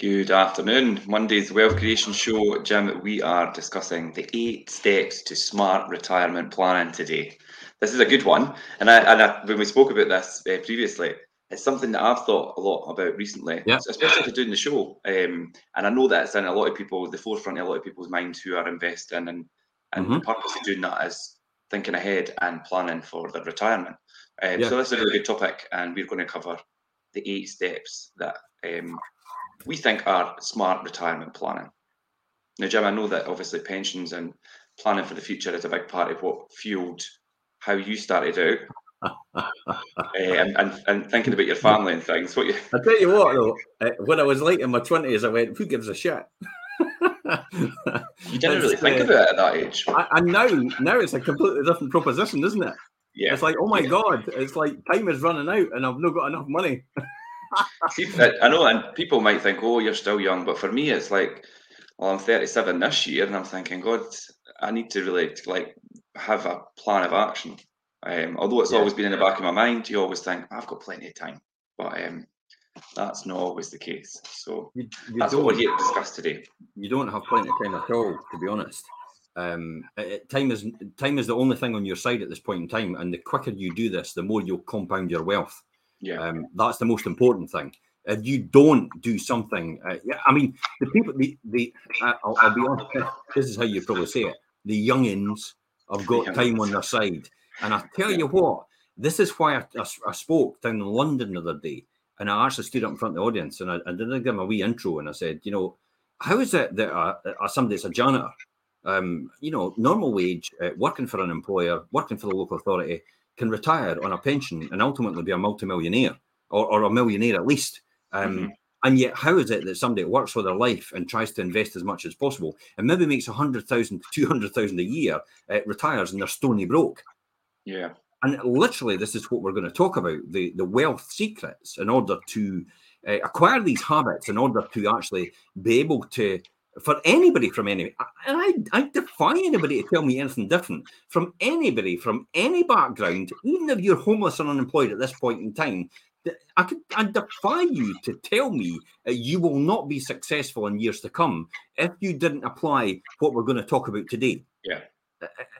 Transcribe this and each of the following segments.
Good afternoon. Monday's Wealth Creation Show. Jim, we are discussing the eight steps to smart retirement planning today. This is a good one. And, I, and I, when we spoke about this uh, previously, it's something that I've thought a lot about recently, Yeah. especially for doing the show. Um, and I know that it's in a lot of people, the forefront of a lot of people's minds who are investing. And, and the Mhm. purpose of doing that is thinking ahead and planning for their retirement. Um, Yeah. So, this is a really good topic. And we're going to cover the eight steps that um, we think are smart retirement planning. Now, Jim, I know that obviously pensions and planning for the future is a big part of what fueled how you started out uh, and, and, and thinking about your family and things. What you, I tell you what, though, uh, when I was late in my twenties, I went, "Who gives a shit?" you didn't really think uh, about it at that age. And now, now it's a completely different proposition, isn't it? Yeah. It's like, oh my god, it's like time is running out, and I've not got enough money. See, I know, and people might think, "Oh, you're still young," but for me, it's like, well, I'm 37 this year, and I'm thinking, God, I need to really like have a plan of action. Um, although it's Yeah. always been in the back of my mind, you always think I've got plenty of time, but um, that's not always the case. So You, you that's what we're here to discuss today. you don't have plenty of time at all, to be honest. Um, it- time is time is the only thing on your side at this point in time, and the quicker you do this, the more you'll compound your wealth. Yeah, Um, that's the most important thing. If you don't do something, uh, yeah, I mean, the people, the, the uh, I'll, I'll be honest, this is how you probably say it. The youngins have got time on their side. And I tell you what, this is why I I spoke down in London the other day. And I actually stood up in front of the audience and I, I did give them a wee intro and I said, you know, how is it that uh, uh, somebody that's a janitor, um, you know, normal wage, uh, working for an employer, working for the local authority, can retire on a pension and ultimately be a multimillionaire or, or a millionaire at least. Um, Mhm. And yet, how is it that somebody works for their life and tries to invest as much as possible and maybe makes a hundred thousand to two hundred thousand a year, uh, retires and they're stony broke? yeah, And literally, this is what we're going to talk about the, the wealth secrets in order to uh, acquire these habits, in order to actually be able to, for anybody from any, and I, I defy anybody to tell me anything different, from anybody from any background, even if you're homeless and unemployed at this point in time. I could I defy you to tell me uh, you will not be successful in years to come if you didn't apply what we're going to talk about today Yeah.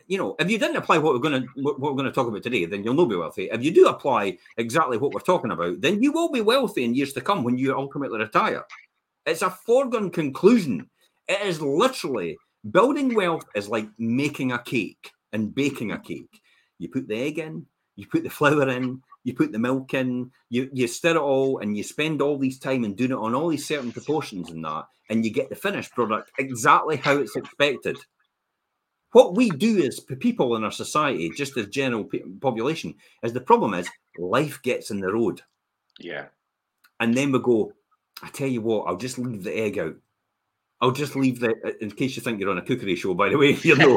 you know, if you didn't apply what we're going to what we're going to talk about today, then you'll not be wealthy. If you do apply exactly what we're talking about, then you will be wealthy in years to come when you ultimately retire. It's a foregone conclusion. It is literally building wealth is like making a cake and baking a cake. You put the egg in, you put the flour in, you put the milk in, you you stir it all, and you spend all these time and doing it on all these certain proportions and that, and you get the finished product exactly how it's expected what we do as people in our society, just as general population, is the problem is life gets in the road, yeah, and then we go. I tell you what, I'll just leave the egg out. I'll just leave the. uh, In case you think you're on a cookery show, by the way, you know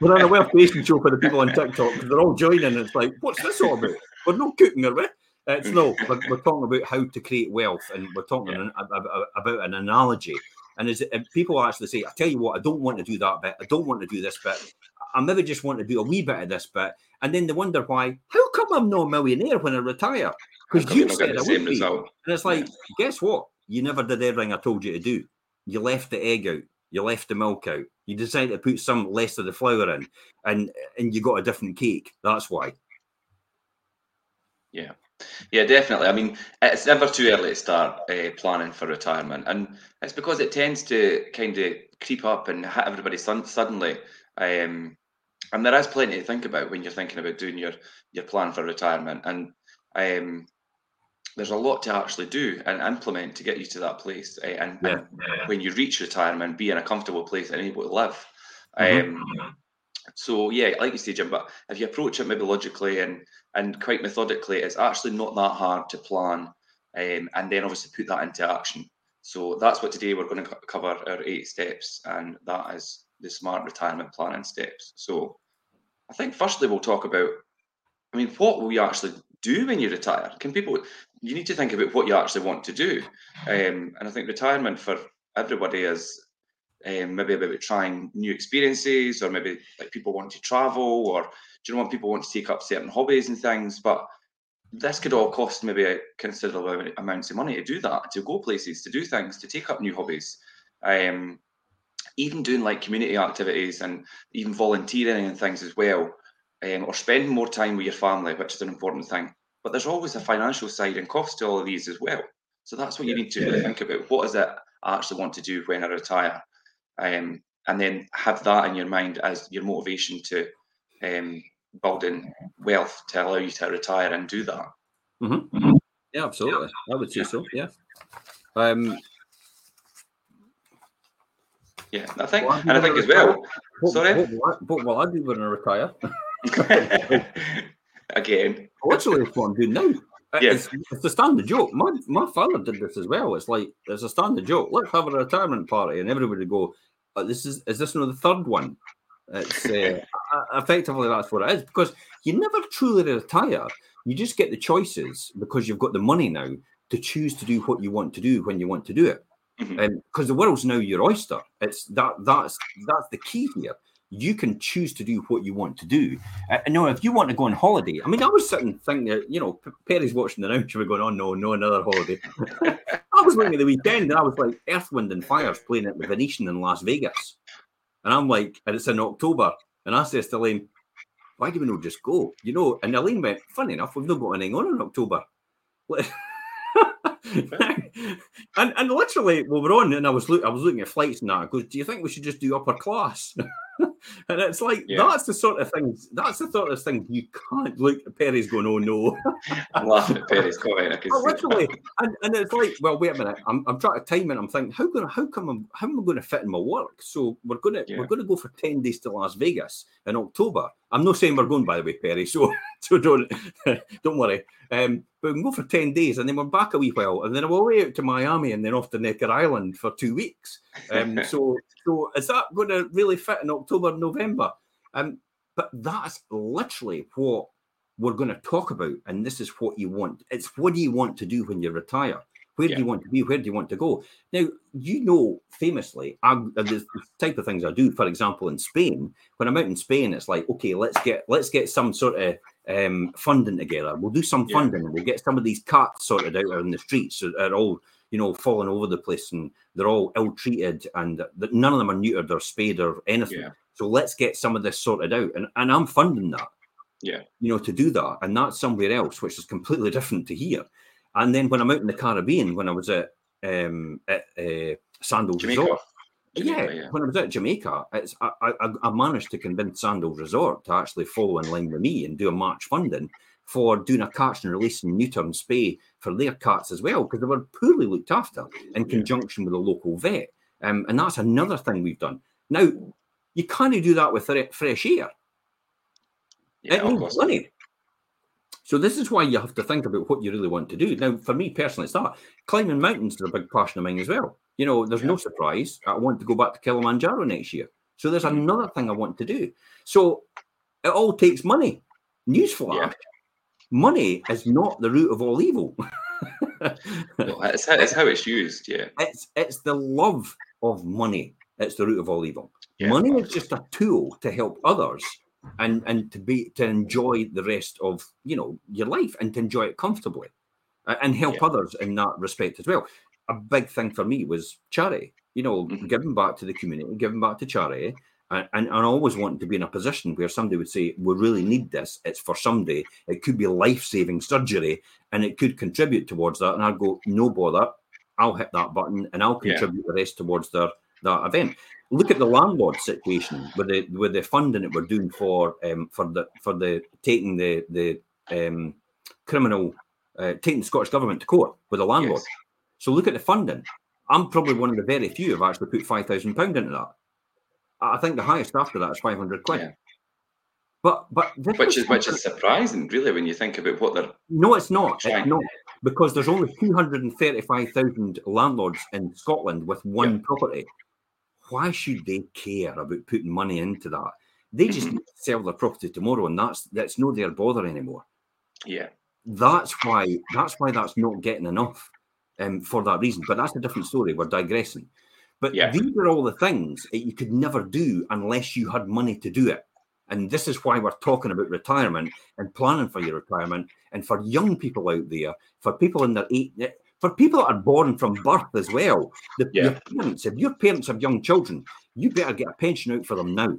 we're on a wealth creation show for the people on TikTok. 'cause They're all joining. And it's like, what's this all about? We're not cooking, are we? It's no. We're, we're talking about how to create wealth, and we're talking Yeah. an- about, about an analogy. And as people actually say, I tell you what, I don't want to do that bit. I don't want to do this bit. I maybe just want to do a wee bit of this bit. And then they wonder why. How come I'm not a millionaire when I retire? Because you said I would be. result. And it's like, guess what? You never did everything I told you to do. You left the egg out. You left the milk out. You decided to put some less of the flour in, and and you got a different cake. That's why. Yeah, yeah, definitely. I mean, it's never too early to start uh, planning for retirement, and it's because it tends to kind of creep up and hit everybody sun- suddenly. Um, and there is plenty to think about when you're thinking about doing your your plan for retirement, and um, there's a lot to actually do and implement to get you to that place. uh, and, and when you reach retirement, be in a comfortable place and able to live. Mhm. Um, so yeah, like you say, Jim, but if you approach it maybe logically and and quite methodically, it's actually not that hard to plan, um, and then obviously put that into action. So that's what today we're going to cover our eight steps, and that is the smart retirement planning steps. So I think firstly we'll talk about, I mean, what will you actually do when you retire? Can people? You need to think about what you actually want to do, um, and I think retirement for everybody is um, maybe about trying new experiences, or maybe like people want to travel, or do you know when people want to take up certain hobbies and things. But this could all cost maybe a considerable amounts of money to do that, to go places, to do things, to take up new hobbies. Um, even doing like community activities and even volunteering and things as well, um, or spending more time with your family, which is an important thing. But there's always a financial side and cost to all of these as well. So that's what you need to really think about. What is it I actually want to do when I retire? Um, and then have that in your mind as your motivation to um, building wealth to allow you to retire and do that. Mm-hmm. Yeah, absolutely. I would say so. Yeah. Um, yeah, I think, well, and I think as well. What, sorry, what, what, will I do when I retire? Again, what I'm doing now. Yes. It's, it's a standard joke. My my father did this as well. It's like it's a standard joke. Let's have a retirement party, and everybody go. Oh, this is is this not the third one? It's uh, effectively that's what it is because you never truly retire. You just get the choices because you've got the money now to choose to do what you want to do when you want to do it. Mm-hmm. And because the world's now your oyster, it's that that's that's the key here. You can choose to do what you want to do. Uh, no, if you want to go on holiday, I mean, I was sitting thinking, that, you know, Perry's watching the news, we're going, oh no, no, another holiday. I was looking at the weekend and I was like, Earth, Wind and Fire's playing at the Venetian in Las Vegas. And I'm like, and it's in October. And I says to Elaine, why do we not just go? You know, and Elaine went, funny enough, we've not got anything on in October. and and literally, we were on, and I was look, I was looking at flights and that. I go, do you think we should just do upper class? and it's like yeah. that's the sort of things. That's the sort of thing you can't look. Perry's going, oh no. I'm laughing at Perry's comment. I oh, literally, and, and it's like, well, wait a minute. I'm, I'm trying to time it. I'm thinking, how gonna how come I'm, how am I going to fit in my work? So we're gonna yeah. we're gonna go for ten days to Las Vegas in October. I'm not saying we're going, by the way, Perry. So so don't don't worry. Um, but we can go for 10 days and then we're back a wee while and then we're away out to Miami and then off to Necker Island for two weeks. Um, so, so is that going to really fit in October, November? Um, but that's literally what we're going to talk about. And this is what you want. It's what do you want to do when you retire? Where yeah. do you want to be? Where do you want to go? Now, you know, famously, I, the type of things I do. For example, in Spain, when I'm out in Spain, it's like, okay, let's get let's get some sort of um, funding together. We'll do some funding, and we'll get some of these cats sorted out in the streets. that are all you know falling over the place, and they're all ill treated, and none of them are neutered or spayed or anything. Yeah. So let's get some of this sorted out, and and I'm funding that. Yeah, you know, to do that, and that's somewhere else, which is completely different to here. And then when I'm out in the Caribbean, when I was at um, at uh, Sandals Resort, Jamaica, yeah, yeah, when I was at Jamaica, it's I, I, I, managed to convince Sandals Resort to actually follow in line with me and do a match funding for doing a catch and release neuter and spay for their cats as well because they were poorly looked after in conjunction with a local vet. Um, and that's another thing we've done. Now, you can't do that with fresh air. Yeah, it needs money. So this is why you have to think about what you really want to do. Now, for me personally, it's that climbing mountains is a big passion of mine as well. You know, there's yeah. no surprise. I want to go back to Kilimanjaro next year. So there's mm-hmm. another thing I want to do. So it all takes money. Newsflash: yeah. money is not the root of all evil. no, it's, how, it's how it's used. Yeah, it's it's the love of money. It's the root of all evil. Yeah. Money is just a tool to help others and and to be to enjoy the rest of you know your life and to enjoy it comfortably and help yeah. others in that respect as well a big thing for me was charity you know mm-hmm. giving back to the community giving back to charity and, and, and I always wanted to be in a position where somebody would say, We really need this. It's for somebody. It could be life saving surgery and it could contribute towards that. And I'd go, No bother. I'll hit that button and I'll contribute yeah. the rest towards their that event look at the landlord situation with the with the funding that we're doing for um, for the for the taking the the um, criminal uh, taking the Scottish government to court with the landlord. Yes. So look at the funding. I'm probably one of the very few who've actually put five thousand pound into that. I think the highest after that is five hundred quid. Yeah. But but which is which is surprising, really, when you think about what they're. No, it's not. It's not because there's only two hundred and thirty-five thousand landlords in Scotland with one yeah. property why should they care about putting money into that? They just mm-hmm. sell their property tomorrow, and that's that's no their bother anymore. Yeah, that's why that's why that's not getting enough um, for that reason. But that's a different story. We're digressing. But yeah. these are all the things that you could never do unless you had money to do it. And this is why we're talking about retirement and planning for your retirement. And for young people out there, for people in their eight, for people that are born from birth as well, the, Yeah. your parents, if your parents have young children, you better get a pension out for them now.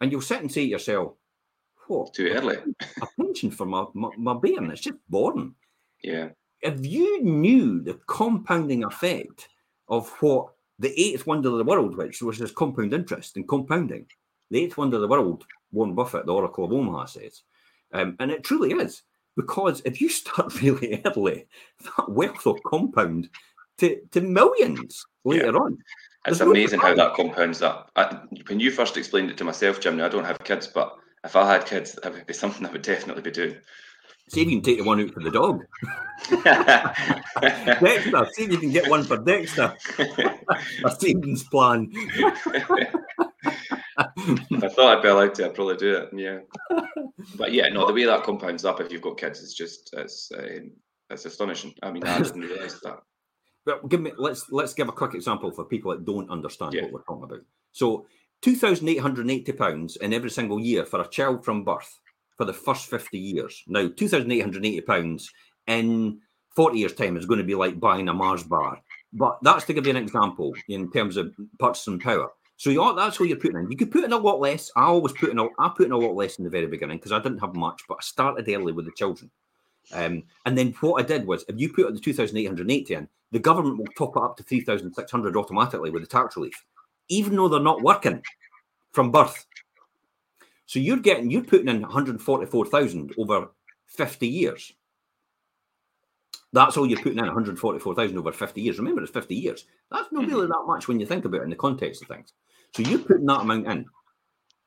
And you'll sit and say to yourself, what? Too early. A pension for my, my, my bairn? It's just born Yeah. if you knew the compounding effect of what the eighth wonder of the world, which was is compound interest and compounding, the eighth wonder of the world, Warren Buffett, the Oracle of Omaha says, um, and it truly is because if you start really early, that wealth will compound to, to millions later on. It's There's no amazing how that compounds up. I, when you first explained it to myself, Jim, now I don't have kids, but if I had kids, that would be something I would definitely be doing. See if you can take the one out for the dog. Dexter, see if you can get one for Dexter. A savings plan. If I thought I'd be allowed to, I'd probably do it. Yeah. But yeah, no, the way that compounds up if you've got kids is just it's um, it's astonishing. I mean, I didn't realise that. But give me let's let's give a quick example for people that don't understand Yeah. what we're talking about. So two thousand eight hundred eighty pounds in every single year for a child from birth for the first fifty years. Now two thousand eight hundred eighty pounds in forty years' time is going to be like buying a Mars bar. But that's to give you an example in terms of purchasing power. So you, that's what you're putting in. You could put in a lot less. I always put in a, I put in a lot less in the very beginning because I didn't have much, but I started early with the children. Um, and then what I did was, if you put the 2,880 in, the government will top it up to 3,600 automatically with the tax relief, even though they're not working from birth. So you're getting, you're putting in 144,000 over 50 years. That's all you're putting in 144,000 over 50 years. Remember, it's 50 years. That's not really that much when you think about it in the context of things. So you're putting that amount in,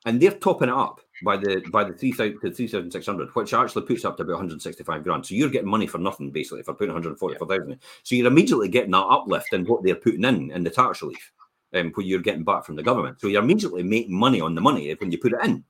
and they're topping it up by the by the 3,000 to 3,600, which actually puts up to about 165 grand. So you're getting money for nothing basically for putting 144,000. in. So you're immediately getting that uplift in what they're putting in in the tax relief, um, what you're getting back from the government. So you're immediately making money on the money when you put it in.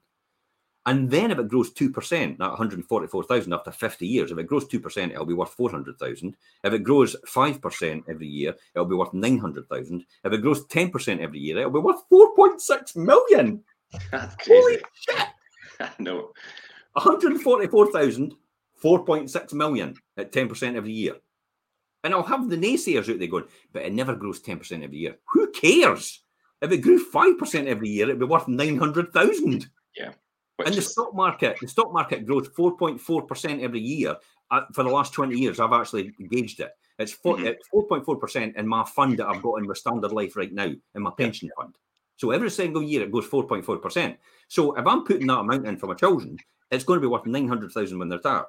And then if it grows 2%, that 144,000 after 50 years, if it grows 2%, it'll be worth 400,000. If it grows 5% every year, it'll be worth 900,000. If it grows 10% every year, it'll be worth 4.6 million. That's Holy shit! no. 144,000, 4.6 million at 10% every year. And I'll have the naysayers out there going, but it never grows 10% every year. Who cares? If it grew 5% every year, it'd be worth 900,000. Which And the is, stock market, the stock market grows 4.4% every year. Uh, for the last 20 years, I've actually gauged it. It's, four, Mhm. 4.4% in my fund that I've got in my Standard Life right now, in my pension fund. So every single year it goes 4.4%. So if I'm putting that amount in for my children, it's going to be worth 900,000 when they retire.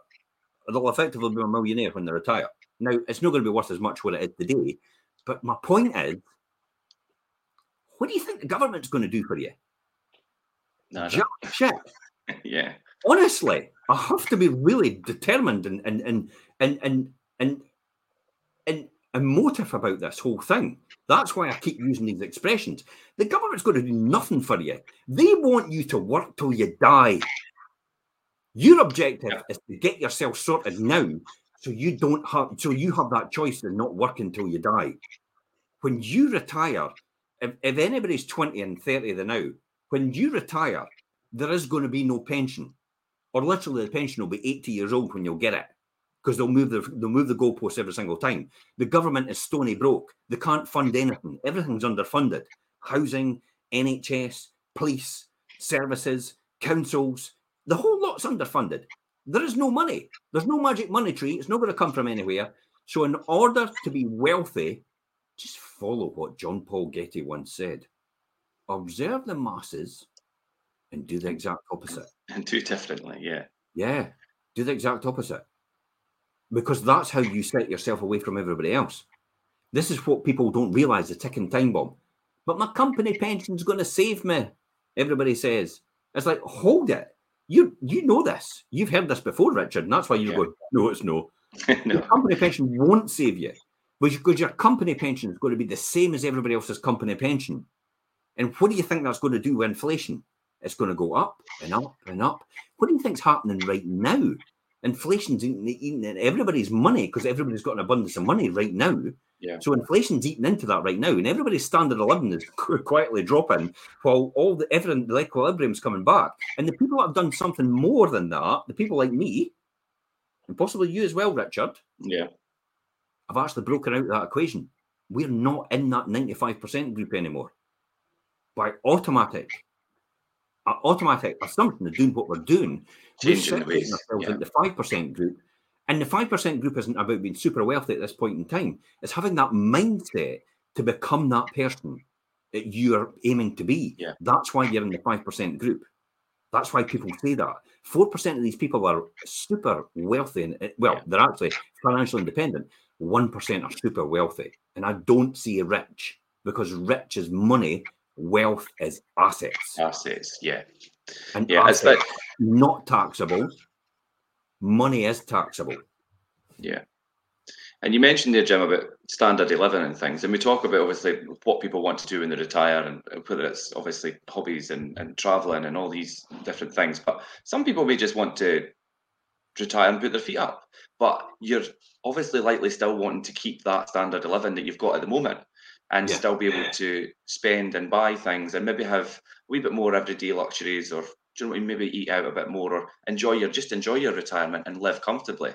They'll effectively be a millionaire when they retire. Now, it's not going to be worth as much what it is today. But my point is, what do you think the government's going to do for you? no, no. Jack shit. yeah. honestly, I have to be really determined and and and and and and and emotive about this whole thing. That's why I keep using these expressions. The government's going to do nothing for you. They want you to work till you die. Your objective Yeah. is to get yourself sorted now, so you don't have so you have that choice of not working till you die. When you retire, if, if anybody's 20 and 30 the now, when you retire, there is going to be no pension or literally the pension will be 80 years old when you'll get it because they'll move the they'll move the goalposts every single time. The government is stony broke. They can't fund anything. Everything's underfunded. Housing, NHS, police, services, councils, the whole lot's underfunded. There is no money. There's no magic money tree. It's not going to come from anywhere. So, in order to be wealthy, just follow what John Paul Getty once said. Observe the masses and do the exact opposite. And do differently. Yeah. Yeah, do the exact opposite. Because that's how you set yourself away from everybody else. This is what people don't realize the ticking time bomb. But my company pension's going to save me, everybody says. It's like, hold it. You you know this. You've heard this before, Richard, and that's why you're Yeah. going, no, it's no. Your company pension won't save you because your company pension is going to be the same as everybody else's company pension. And what do you think that's going to do with inflation? It's going to go up and up and up. What do you think's happening right now? Inflation's eating, everybody's money because everybody's got an abundance of money right now. Yeah. So inflation's eating into that right now, and everybody's standard of living is quietly dropping while all the everything the equilibrium's coming back. And the people that have done something more than that, the people like me, and possibly you as well, Richard, Yeah. I've actually broken out that equation. We're not in that 95% group anymore. By automatic, automatic assumption of doing what we're doing, we're separating ourselves Yeah. into 5% group. And the 5% group isn't about being super wealthy at this point in time. It's having that mindset to become that person that you're aiming to be. Yeah. That's why you're in the 5% group. That's why people say that. 4% of these people are super wealthy. And, uh, well, Yeah. they're actually financially independent. 1% are super wealthy. And I don't see rich because rich is money, wealth is assets. Assets. Yeah. And Yeah. Assets like not taxable. Money is taxable. Yeah. And you mentioned there, Jim, about standard of living and things. And we talk about obviously what people want to do when they retire and whether it's obviously hobbies and, and traveling and all these different things. But some people may just want to retire and put their feet up. But you're obviously likely still wanting to keep that standard of living that you've got at the moment and Yeah. still be able to spend and buy things and maybe have a wee bit more everyday luxuries or do you know what I mean? Maybe eat out a bit more or enjoy your just enjoy your retirement and live comfortably.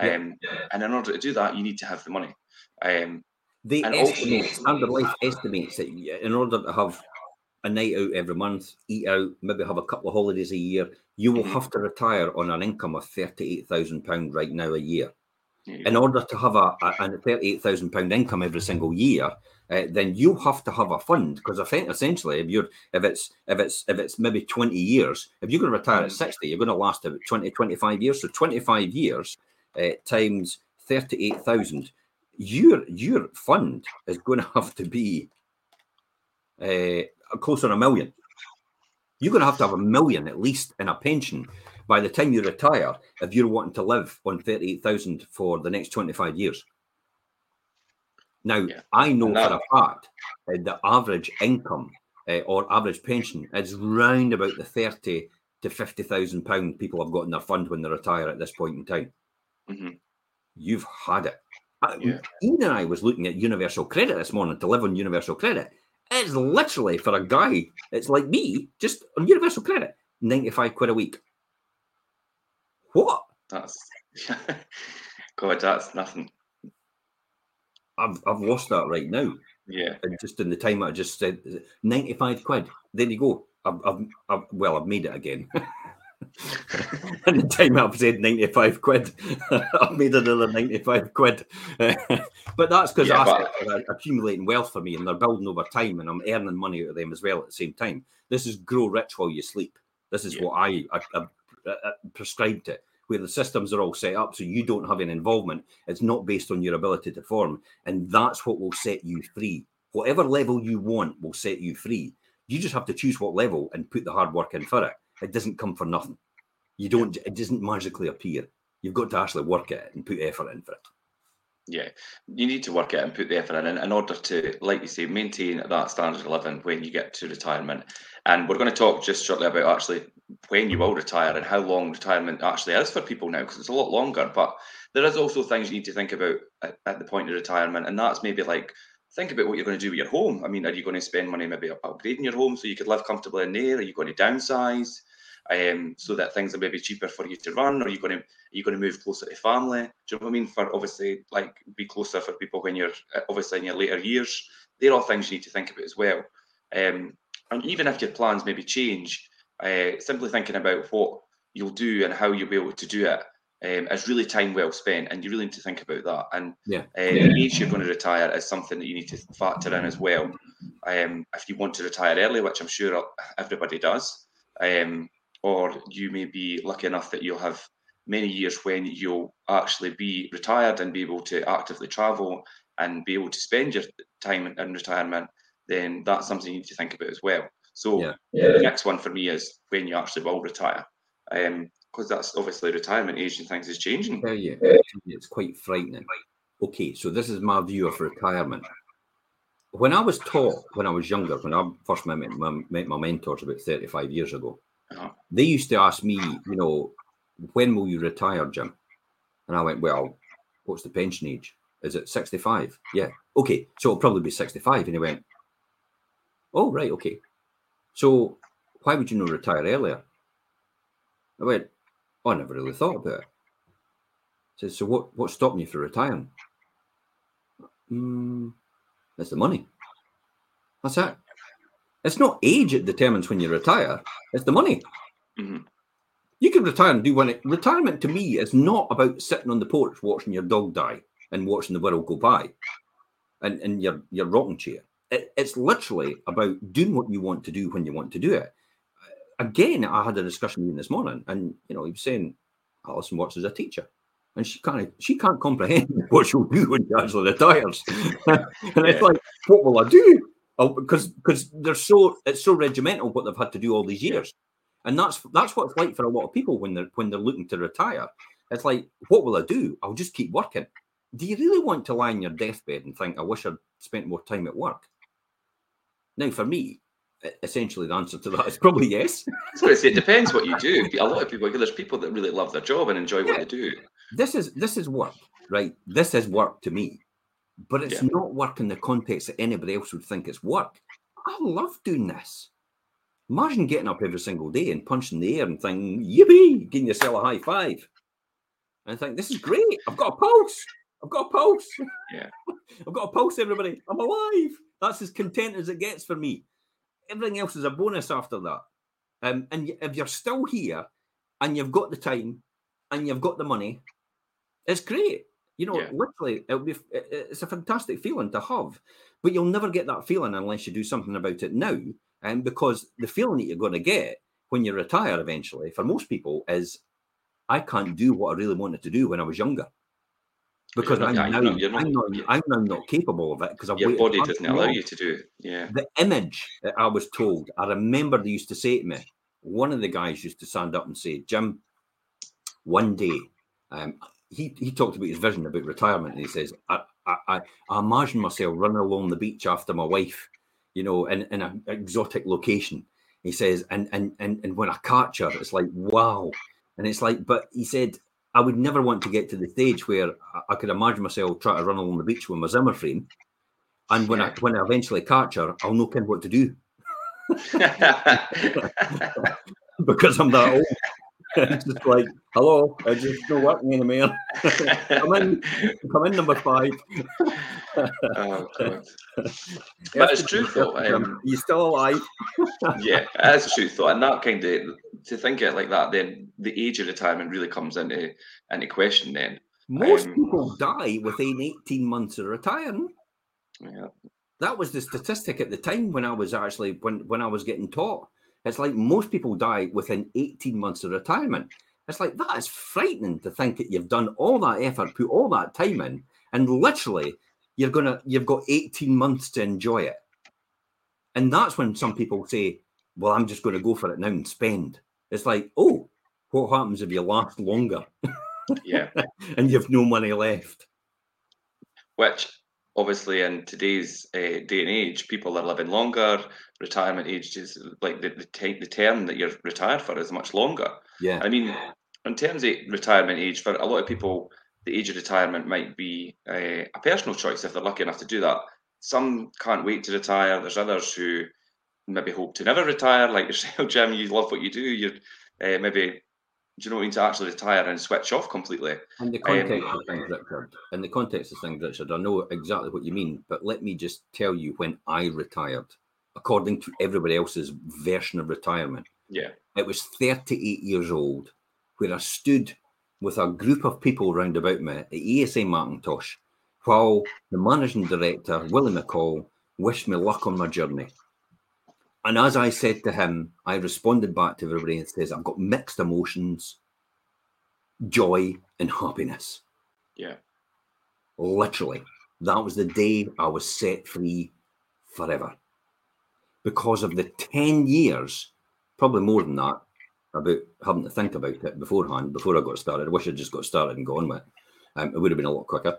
Yeah. Um, and in order to do that, you need to have the money. Um, They And also- Standard Life estimates that in order to have a night out every month, eat out, maybe have a couple of holidays a year, you will Mhm. have to retire on an income of £38,000 right now a year. In order to have a, a, a £38,000 income every single year, uh, then you have to have a fund because essentially, if you're if it's if it's if it's maybe 20 years, if you're going to retire at Mhm. 60, you're going to last about 20, 25 years. So 25 years uh, times 38,000, your your fund is going to have to be uh, closer to a million. You're going to have to have a million at least in a pension by the time you retire if you're wanting to live on 38,000 for the next 25 years. Now, Yeah. I know And for a fact uh, the average income uh, or average pension is round about the 30 to 50,000 pound people have got in their fund when they retire at this point in time. Mhm. You've had it. Uh, Yeah. Ian and I was looking at universal credit this morning to live on universal credit. It's literally for a guy, it's like me, just on universal credit, 95 quid a week. What? That's God, that's nothing. I've, I've lost that right now. Yeah, And just in the time I just said 95 quid. There you go. I've, I've, I've well, I've made it again. and the time I've said 95 quid, I've made another 95 quid. but that's because Yeah, assets are accumulating wealth for me and they're building over time and I'm earning money out of them as well at the same time. This is grow rich while you sleep. This is Yeah. what I, I, Uh, uh, I, I prescribe where the systems are all set up so you don't have an involvement. It's not based on your ability to form. And that's what will set you free. Whatever level you want will set you free. You just have to choose what level and put the hard work in for it. It doesn't come for nothing. You don't, it doesn't magically appear. You've got to actually work at it and put effort in for it. yeah. You need to work it and put the effort in in, in order to, like you say, maintain that standard of living when you get to retirement. And we're going to talk just shortly about actually when you will retire and how long retirement actually is for people now, because it's a lot longer. But there is also things you need to think about at, at the point of retirement, and that's maybe like think about what you're going to do with your home. I mean, are you going to spend money maybe upgrading your home so you could live comfortably in there? Are you going to downsize? Um, so that things are maybe cheaper for you to run, are you going to are you going to move closer to family? Do you know what I mean? For obviously, like be closer for people when you're uh, obviously in your later years. They're all things you need to think about as well. Um, and even if your plans maybe change, uh, simply thinking about what you'll do and how you'll be able to do it um, is really time well spent, and you really need to think about that. And Yeah. uh, the age you're going to retire is something that you need to factor in as well. Um, if you want to retire early, which I'm sure everybody does, um, or you may be lucky enough that you'll have many years when you'll actually be retired and be able to actively travel and be able to spend your time in, in retirement, then that's something you need to think about as well. So Yeah. the next one for me is when you actually will retire, because that's obviously retirement age and things is changing. tell you, tell you, it's quite frightening. Okay, so this is my view of retirement. When I was taught, when I was younger, when I first met my, met my mentors about 35 years ago, Uh-huh. they used to ask me, you know, when will you retire, Jim? And I went, Well, what's the pension age? Is it 65? Yeah. Okay. So it'll probably be 65. And he went, Oh, right. Okay. So why would you not retire earlier? I went, oh, I never really thought about it. He says, so what, what's stopping you from retiring? Mm, it's the money. That's it. It's not age that determines when you retire. It's the money. Mm-hmm. You can retire and do one. Retirement to me is not about sitting on the porch watching your dog die and watching the world go by, and in your your rocking chair. It, it's literally about doing what you want to do when you want to do it. Again, I had a discussion with him this morning, and you know he was saying Alison works as a teacher, and she can't she can't comprehend what she'll do when she actually retires. and it's like, what will I do? Oh, because because they're so it's so regimental what they've had to do all these years, and that's that's what it's like for a lot of people when they're when they're looking to retire. It's like, what will I do? I'll just keep working. Do you really want to lie in your deathbed and think, I wish I'd spent more time at work? Now, for me, essentially the answer to that is probably yes. so it depends what you do. A lot of people, there's people that really love their job and enjoy yeah. what they do. This is this is work, right? This is work to me but it's yeah. not work in the context that anybody else would think it's work. I love doing this. Imagine getting up every single day and punching the air and thinking, yippee, giving yourself a high five. And I think, this is great. I've got a pulse. I've got a pulse. Yeah. I've got a pulse, everybody. I'm alive. That's as content as it gets for me. Everything else is a bonus after that. Um, and if you're still here and you've got the time and you've got the money, it's great. You know, yeah. literally, it'll be it's a fantastic feeling to have, but you'll never get that feeling unless you do something about it now. And because the feeling that you're going to get when you retire eventually, for most people, is I can't do what I really wanted to do when I was younger. Because I'm, now, not, not, I'm, not, I'm now not capable of it because your body doesn't allow you to do. It. Yeah. The image that I was told, I remember they used to say to me, one of the guys used to stand up and say, Jim, one day, um, he he talked about his vision about retirement, and he says, I, I, I imagine myself running along the beach after my wife, you know, in, in an exotic location. He says, and and and and when I catch her, it's like wow, and it's like, but he said, I would never want to get to the stage where I, could imagine myself trying to run along the beach with my Zimmer frame, and when I when I eventually catch her, I'll know kind what to do. because I'm that old. It's just like, hello, I just know what me man. come in, come in number five. oh, God. But it's true though. Um, you still alive? yeah, that's true though. And that kind of to think it like that, then the age of retirement really comes into into question. Then most um, people die within eighteen months of retiring. Yeah, that was the statistic at the time when I was actually when when I was getting taught. It's like most people die within 18 months of retirement. It's like that is frightening to think that you've done all that effort, put all that time in, and literally you're gonna you've got 18 months to enjoy it. And that's when some people say, Well, I'm just gonna go for it now and spend. It's like, oh, what happens if you last longer? Yeah. and you've no money left. Which obviously in today's uh, day and age, people are living longer. Retirement age is like the, the, t- the term that you're retired for is much longer. Yeah. I mean, in terms of retirement age, for a lot of people, the age of retirement might be a, a personal choice if they're lucky enough to do that. Some can't wait to retire. There's others who maybe hope to never retire, like yourself, Jim. You love what you do. You're uh, maybe do you know what I mean? To actually retire and switch off completely. In the context um, of things, Richard. In the context of things, Richard, I know exactly what you mean, but let me just tell you when I retired, according to everybody else's version of retirement. Yeah. It was 38 years old, where I stood with a group of people round about me at ESA Mackintosh, while the managing director, Willie McCall, wished me luck on my journey. And as I said to him, I responded back to everybody and says, I've got mixed emotions, joy and happiness. Yeah. Literally. That was the day I was set free forever. Because of the 10 years, probably more than that, about having to think about it beforehand, before I got started. I wish I'd just got started and gone with it. Um, it would have been a lot quicker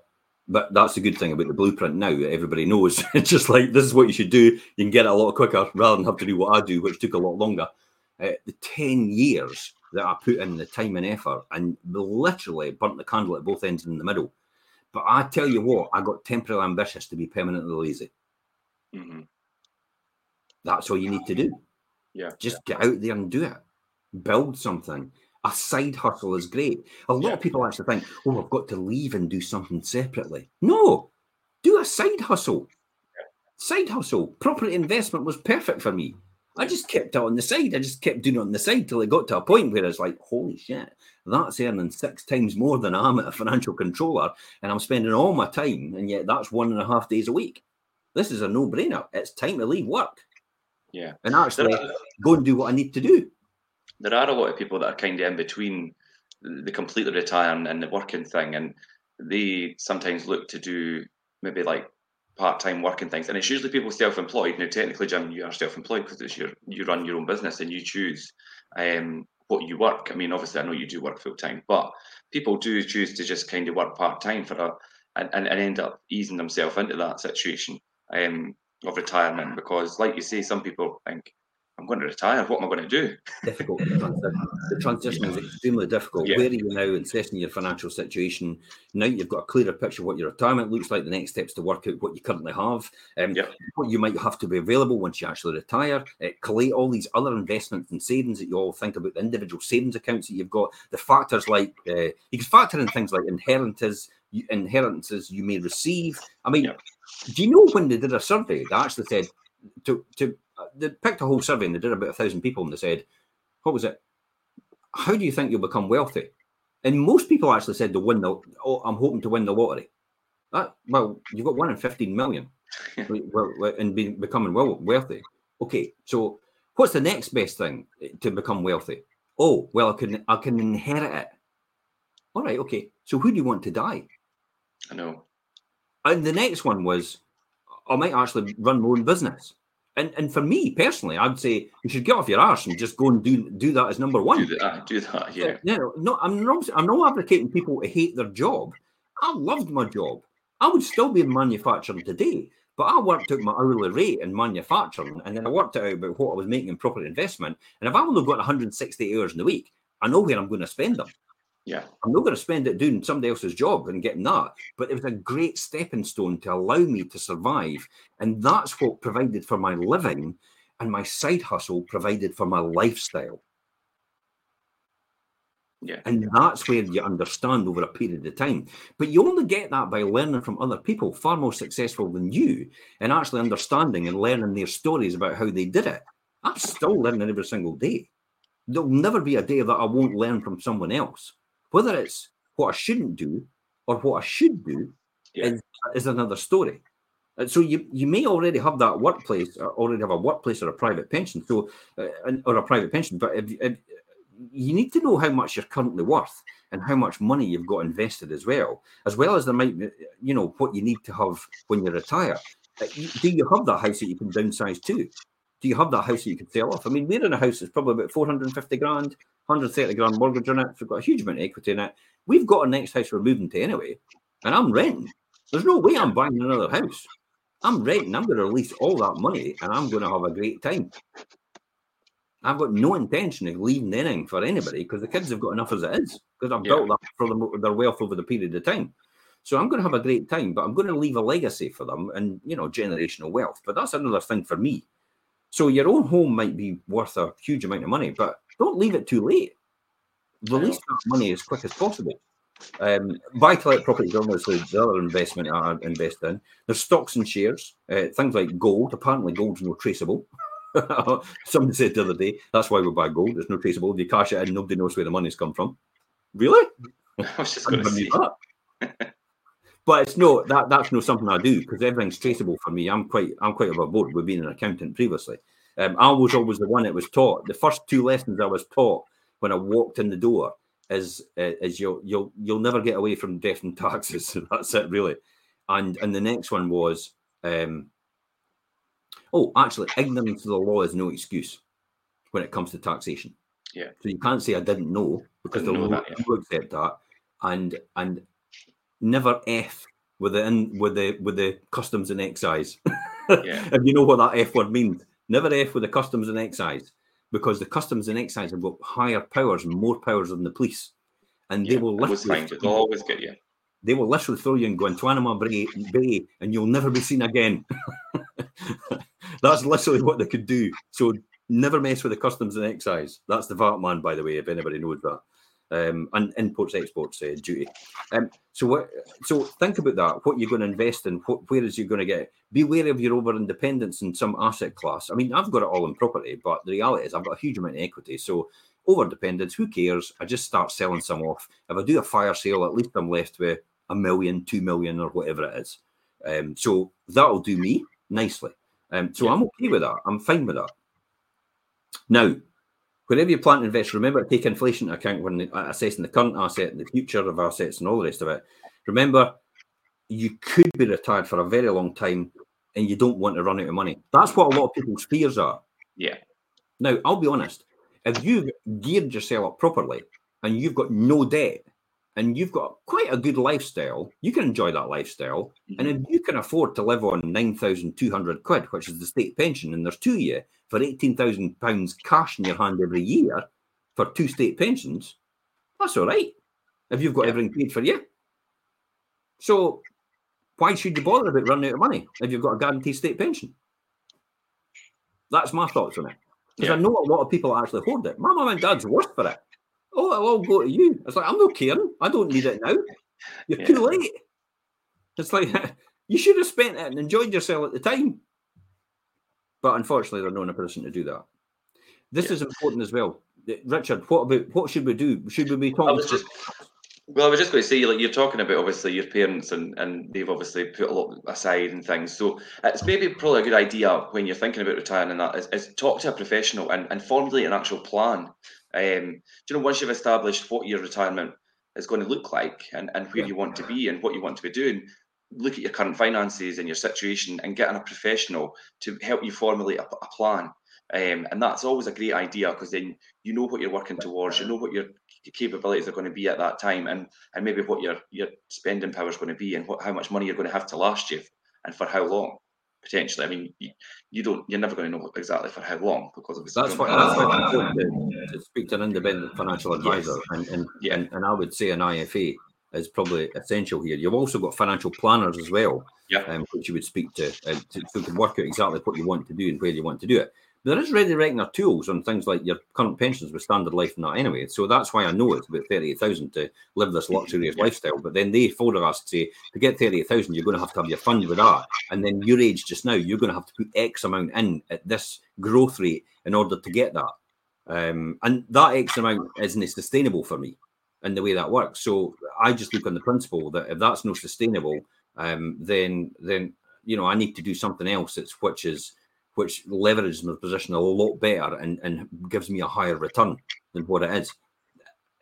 but that's the good thing about the blueprint now that everybody knows. it's just like this is what you should do. You can get it a lot quicker rather than have to do what I do, which took a lot longer. Uh, the 10 years that I put in the time and effort and literally burnt the candle at both ends in the middle. But I tell you what, I got temporarily ambitious to be permanently lazy. hmm That's all you need to do. Yeah. Just get out there and do it. Build something. A side hustle is great. A lot Yeah. of people actually think, oh, I've got to leave and do something separately. No, do a side hustle. Side hustle. Property investment was perfect for me. I just kept it on the side. I just kept doing it on the side till it got to a point where it's like, holy shit, that's earning six times more than I am at a financial controller, and I'm spending all my time, and yet that's one and a half days a week. This is a no brainer. It's time to leave work Yeah. and actually go and do what I need to do. There are a lot of people that are kind of in between the completely retiring and the working thing, and they sometimes look to do maybe like part-time working things, and it's usually people self-employed. Now, technically, Jim, you are self-employed because it's your you run your own business and you choose um, what you work. I mean, obviously, I know you do work full-time, but people do choose to just kind of work part-time for a and, and, and end up easing themselves into that situation um, of retirement because, like you say, some people think. I'm going to retire. What am I going to do? Difficult. The transition is extremely difficult. Yeah. Where are you now assessing your financial situation? Now you've got a clearer picture of what your retirement looks like. The next steps to work out what you currently have, um, Yeah. what you might have to be available once you actually retire. Uh, collate all these other investments and savings that you all think about. The individual savings accounts that you've got. The factors like uh, you can factor in things like inheritance, inheritances you may receive. I mean, Yeah. do you know when they did a survey that actually said to to they picked a whole survey and they did about a thousand people and they said, what was it? How do you think you'll become wealthy? And most people actually said to win the. Oh, I'm hoping to win the lottery. That well, you've got one in fifteen million, well, well, and be, becoming well wealthy. Okay, so what's the next best thing to become wealthy? Oh, well, I can I can inherit it. All right, okay. So who do you want to die? I know. And the next one was, I might actually run my own business. And and for me personally, I'd say you should get off your arse and just go and do do that as number one. Do that. Uh, do that. Yeah. No, no, I'm not. I'm not advocating people to hate their job. I loved my job. I would still be in manufacturing today, but I worked out my hourly rate in manufacturing, and then I worked out about what I was making in property investment. And if I've only got 160 hours in the week, I know where I'm going to spend them. Yeah. I'm not going to spend it doing somebody else's job and getting that. But it was a great stepping stone to allow me to survive. And that's what provided for my living and my side hustle provided for my lifestyle. Yeah. And that's where you understand over a period of time. But you only get that by learning from other people far more successful than you and actually understanding and learning their stories about how they did it. I'm still learning every single day. There'll never be a day that I won't learn from someone else. Whether it's what I shouldn't do or what I should do Yeah. is, is another story. And so you, you may already have that workplace, or already have a workplace or a private pension, so uh, or a private pension. But if, if you need to know how much you're currently worth and how much money you've got invested as well, as well as there might be, you know, what you need to have when you retire. Uh, Do you have that house that you can downsize to? Do you have that house that you can sell off? I mean, we're in a house that's probably about 450 grand, 130 grand mortgage on it. So we've got a huge amount of equity in it. We've got a next house we're moving to anyway, and I'm renting. There's no way I'm buying another house. I'm renting. I'm going to release all that money, and I'm going to have a great time. I've got no intention of leaving anything for anybody because the kids have got enough as it is because I've Yeah. built that for them, their wealth over the period of time. So I'm going to have a great time, but I'm going to leave a legacy for them and you know generational wealth. But that's another thing for me. So your own home might be worth a huge amount of money, but don't leave it too late. Release that money as quick as possible. Um, buy to let property is obviously the other investment I invest in. There's stocks and shares, uh, things like gold. Apparently, gold's no traceable. Somebody said the other day, that's why we buy gold. It's no traceable. You cash it in, nobody knows where the money's come from. Really? I was just going to never say. that. but it's no that that's no something I do because everything's traceable for me. I'm quite I'm quite of a board with being an accountant previously. Um, I was always the one that was taught. The first two lessons I was taught when I walked in the door is uh, is you'll you'll you'll never get away from death and taxes. that's it really. And and the next one was um, oh actually ignorance of the law is no excuse when it comes to taxation. Yeah. So you can't say I didn't know because Didn't know know that, yeah. you accept that and and never f with the in with the with the customs and excise. Yeah. if you know what that f word means, never f with the customs and excise because the customs and excise have got higher powers and more powers than the police, and yeah, they will literally they'll always get you. They will literally throw you in Guantanamo Bay, and you'll never be seen again. That's literally what they could do. So never mess with the customs and excise. That's the VAT man, by the way, if anybody knows that um, and imports exports uh, duty. Um, so what? So think about that. What you're going to invest in? What, where is you going to get? Be wary of your over independence in some asset class. I mean, I've got it all in property, but the reality is I've got a huge amount of equity. So over dependence, who cares? I just start selling some off. If I do a fire sale, at least I'm left with a million, two million, or whatever it is. Um, so that'll do me nicely. Um, so. I'm okay with that. I'm fine with that. Now, wherever you plan to invest, remember to take inflation into account when uh, assessing the current asset and the future of assets and all the rest of it. Remember, you could be retired for a very long time and you don't want to run out of money. That's what a lot of people's fears are. Yeah. Now, I'll be honest, if you've geared yourself up properly and you've got no debt and you've got quite a good lifestyle, you can enjoy that lifestyle. Mm-hmm. And if you can afford to live on 9,200 quid, which is the state pension, and there's two year, for £18,000 cash in your hand every year for two state pensions, that's all right. If you've got yeah. everything paid for you. So why should you bother about running out of money if you've got a guaranteed state pension? That's my thoughts on it. Because yeah. I know a lot of people actually hoard it. My mum and dad's worse for it. Oh, it'll all go to you. It's like, I'm not caring. I don't need it now. You're yeah. too late. It's like, you should have spent it and enjoyed yourself at the time. But unfortunately, they're not in a position to do that. This yeah. is important as well. Eh, Richard, what about what should we do? Should we be talking? Just, well, I was just going to say, like you're talking about, obviously your parents, and and they've obviously put a lot aside and things. So it's maybe probably a good idea when you're thinking about retiring and that is, is talk to a professional and, and formulate an actual plan. Um, you know, once you've established what your retirement is going to look like and, and where yeah. you want to be and what you want to be doing, look at your current finances and your situation and get in a professional to help you formulate a, a plan. Um, and that's always a great idea because then you know what you're working towards, you know what your capabilities are going to be at that time, and and maybe what your your spending power is going to be, and what how much money you're going to have to last you, and for how long potentially. I mean, you, you don't, you're never going to know exactly for how long because obviously that's why that's why it's important to, to, speak to an independent financial advisor, yes. and and, yeah. and and I would say an IFA is probably essential here. You've also got financial planners as well, yeah. um, which you would speak to, uh, to, so to work out exactly what you want to do and where you want to do it. There is ready reckoner tools on things like your current pensions with standard life and that anyway. So that's why I know it's about 38,000 to live this luxurious yeah. lifestyle. But then they forecast say to get 38,000, you're going to have to have your fund with that. And then your age just now, you're going to have to put X amount in at this growth rate in order to get that. Um, and that X amount isn't sustainable for me in the way that works. So I just look on the principle that if that's not sustainable, um, then then you know I need to do something else that's which is which leverages my position a lot better and, and gives me a higher return than what it is.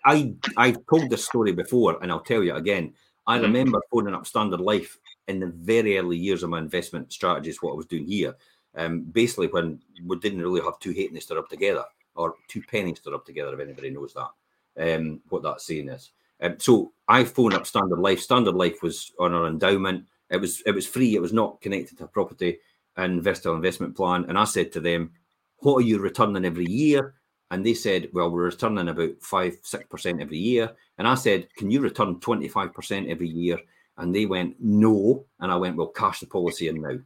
I I've told this story before and I'll tell you again. I mm-hmm. remember phoning up Standard Life in the very early years of my investment strategies, what I was doing here. Um, basically when we didn't really have two halfpennies to rub together or two pennies to rub together, if anybody knows that um, what that saying is. Um, so I phoned up Standard Life. Standard Life was on our endowment. It was it was free. It was not connected to property investor investment plan. And I said to them, "What are you returning every year?" And they said, "Well, we're returning about five six percent every year." And I said, "Can you return twenty five percent every year?" And they went, "No." And I went, "Well, cash the policy in now,"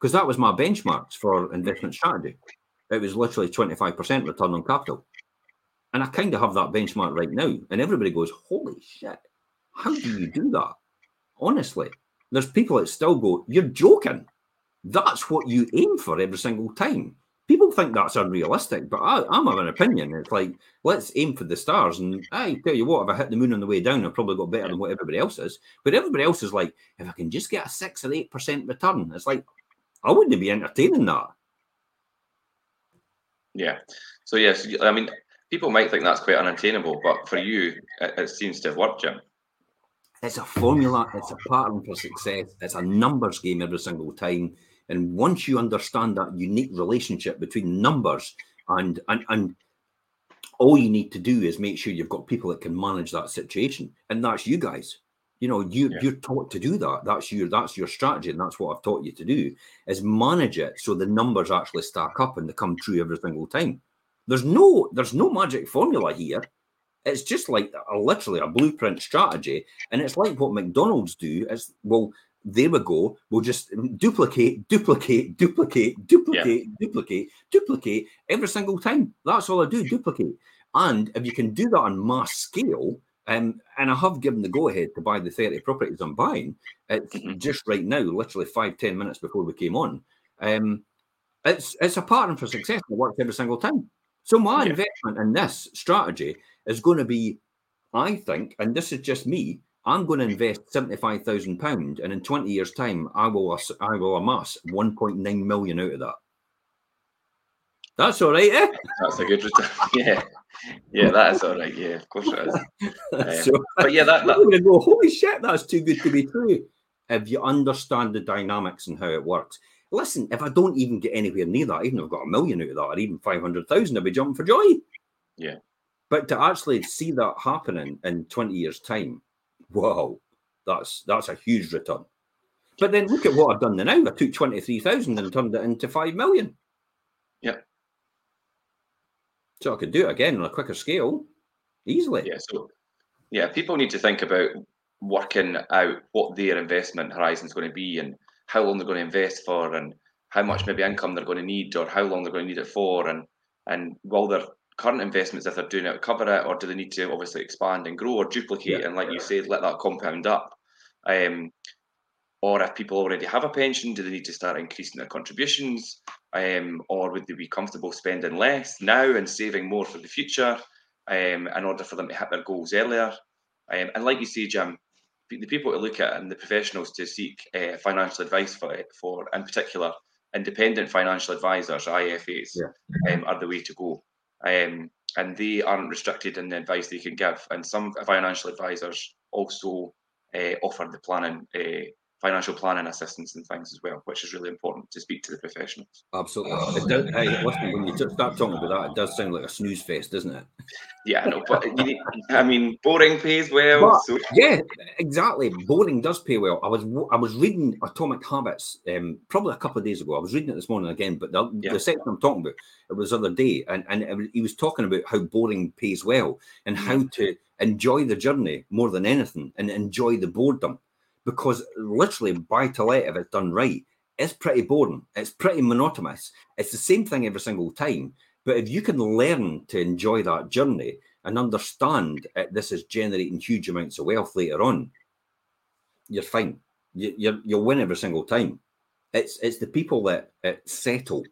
because that was my benchmarks for investment strategy. It was literally twenty five percent return on capital. And I kind of have that benchmark right now. And everybody goes, holy shit, how do you do that? Honestly, there's people that still go, you're joking. That's what you aim for every single time. People think that's unrealistic, but I, am of an opinion. It's like, let's aim for the stars. And I tell you what, if I hit the moon on the way down, I've probably got better than what everybody else is. But everybody else is like, if I can just get a six or eight percent return, it's like, I wouldn't be entertaining that. Yeah. So yes, I mean, people might think that's quite unattainable, but for you, it, it seems to have worked, Jim. It's a formula, it's a pattern for success, it's a numbers game every single time. And once you understand that unique relationship between numbers and and and all you need to do is make sure you've got people that can manage that situation, and that's you guys. You know, you yeah. you're taught to do that. That's your that's your strategy, and that's what I've taught you to do is manage it so the numbers actually stack up and they come true every single time. There's no there's no magic formula here. It's just like a, literally a blueprint strategy, and it's like what McDonald's do. Is well, there we go. We'll just duplicate, duplicate, duplicate, duplicate, yeah. duplicate, duplicate every single time. That's all I do, duplicate. And if you can do that on mass scale, um, and I have given the go ahead to buy the 30 properties I'm buying. It's mm-hmm. just right now, literally five, 10 minutes before we came on. Um, it's it's a pattern for success that works every single time. So my yeah. investment in this strategy is going to be, I think, and this is just me, I'm going to invest seventy-five thousand pound, and in twenty years' time, I will I will amass one point nine million out of that. That's all right, eh? That's a good return. yeah, yeah, that is all right. Yeah, of course it is. Um, so, but yeah, that, that... I'm going to go. Holy shit, that's too good to be true. If you understand the dynamics and how it works. Listen, if I don't even get anywhere near that, even if I've got a million out of that, or even five hundred thousand, I'll be jumping for joy. Yeah. But to actually see that happening in twenty years' time, wow, that's that's a huge return. But then look at what I've done now. I took twenty three thousand and turned it into five million. Yeah. So I could do it again on a quicker scale, easily. Yeah. So yeah, people need to think about working out what their investment horizon is going to be and how long they're going to invest for and how much maybe income they're going to need or how long they're going to need it for and and will their current investments if they're doing it cover it or do they need to obviously expand and grow or duplicate? Yeah. and like you said let that compound up. Um, or if people already have a pension do they need to start increasing their contributions? Um, or would they be comfortable spending less now and saving more for the future um, in order for them to hit their goals earlier? Um, and like you say jim the people to look at and the professionals to seek uh, financial advice for, for in particular independent financial advisors IFAs yeah. um, are the way to go um, and they aren't restricted in the advice they can give. And some financial advisors also uh, offer the planning uh, financial planning assistance and things as well, which is really important to speak to the professionals. Absolutely. Does, hey, listen, when you start talking about that, it does sound like a snooze fest, doesn't it? Yeah, I know, but need, I mean, boring pays well. But, so. Yeah, exactly. Boring does pay well. I was I was reading Atomic Habits um, probably a couple of days ago. I was reading it this morning again, but the, yeah. the section I'm talking about it was the other day, and and he was talking about how boring pays well and how mm. to enjoy the journey more than anything and enjoy the boredom because literally buy to let, if it's done right, it's pretty boring. It's pretty monotonous. It's the same thing every single time. But if you can learn to enjoy that journey and understand that this is generating huge amounts of wealth later on, you're fine. You, you you'll win every single time. It's it's the people that, that settle.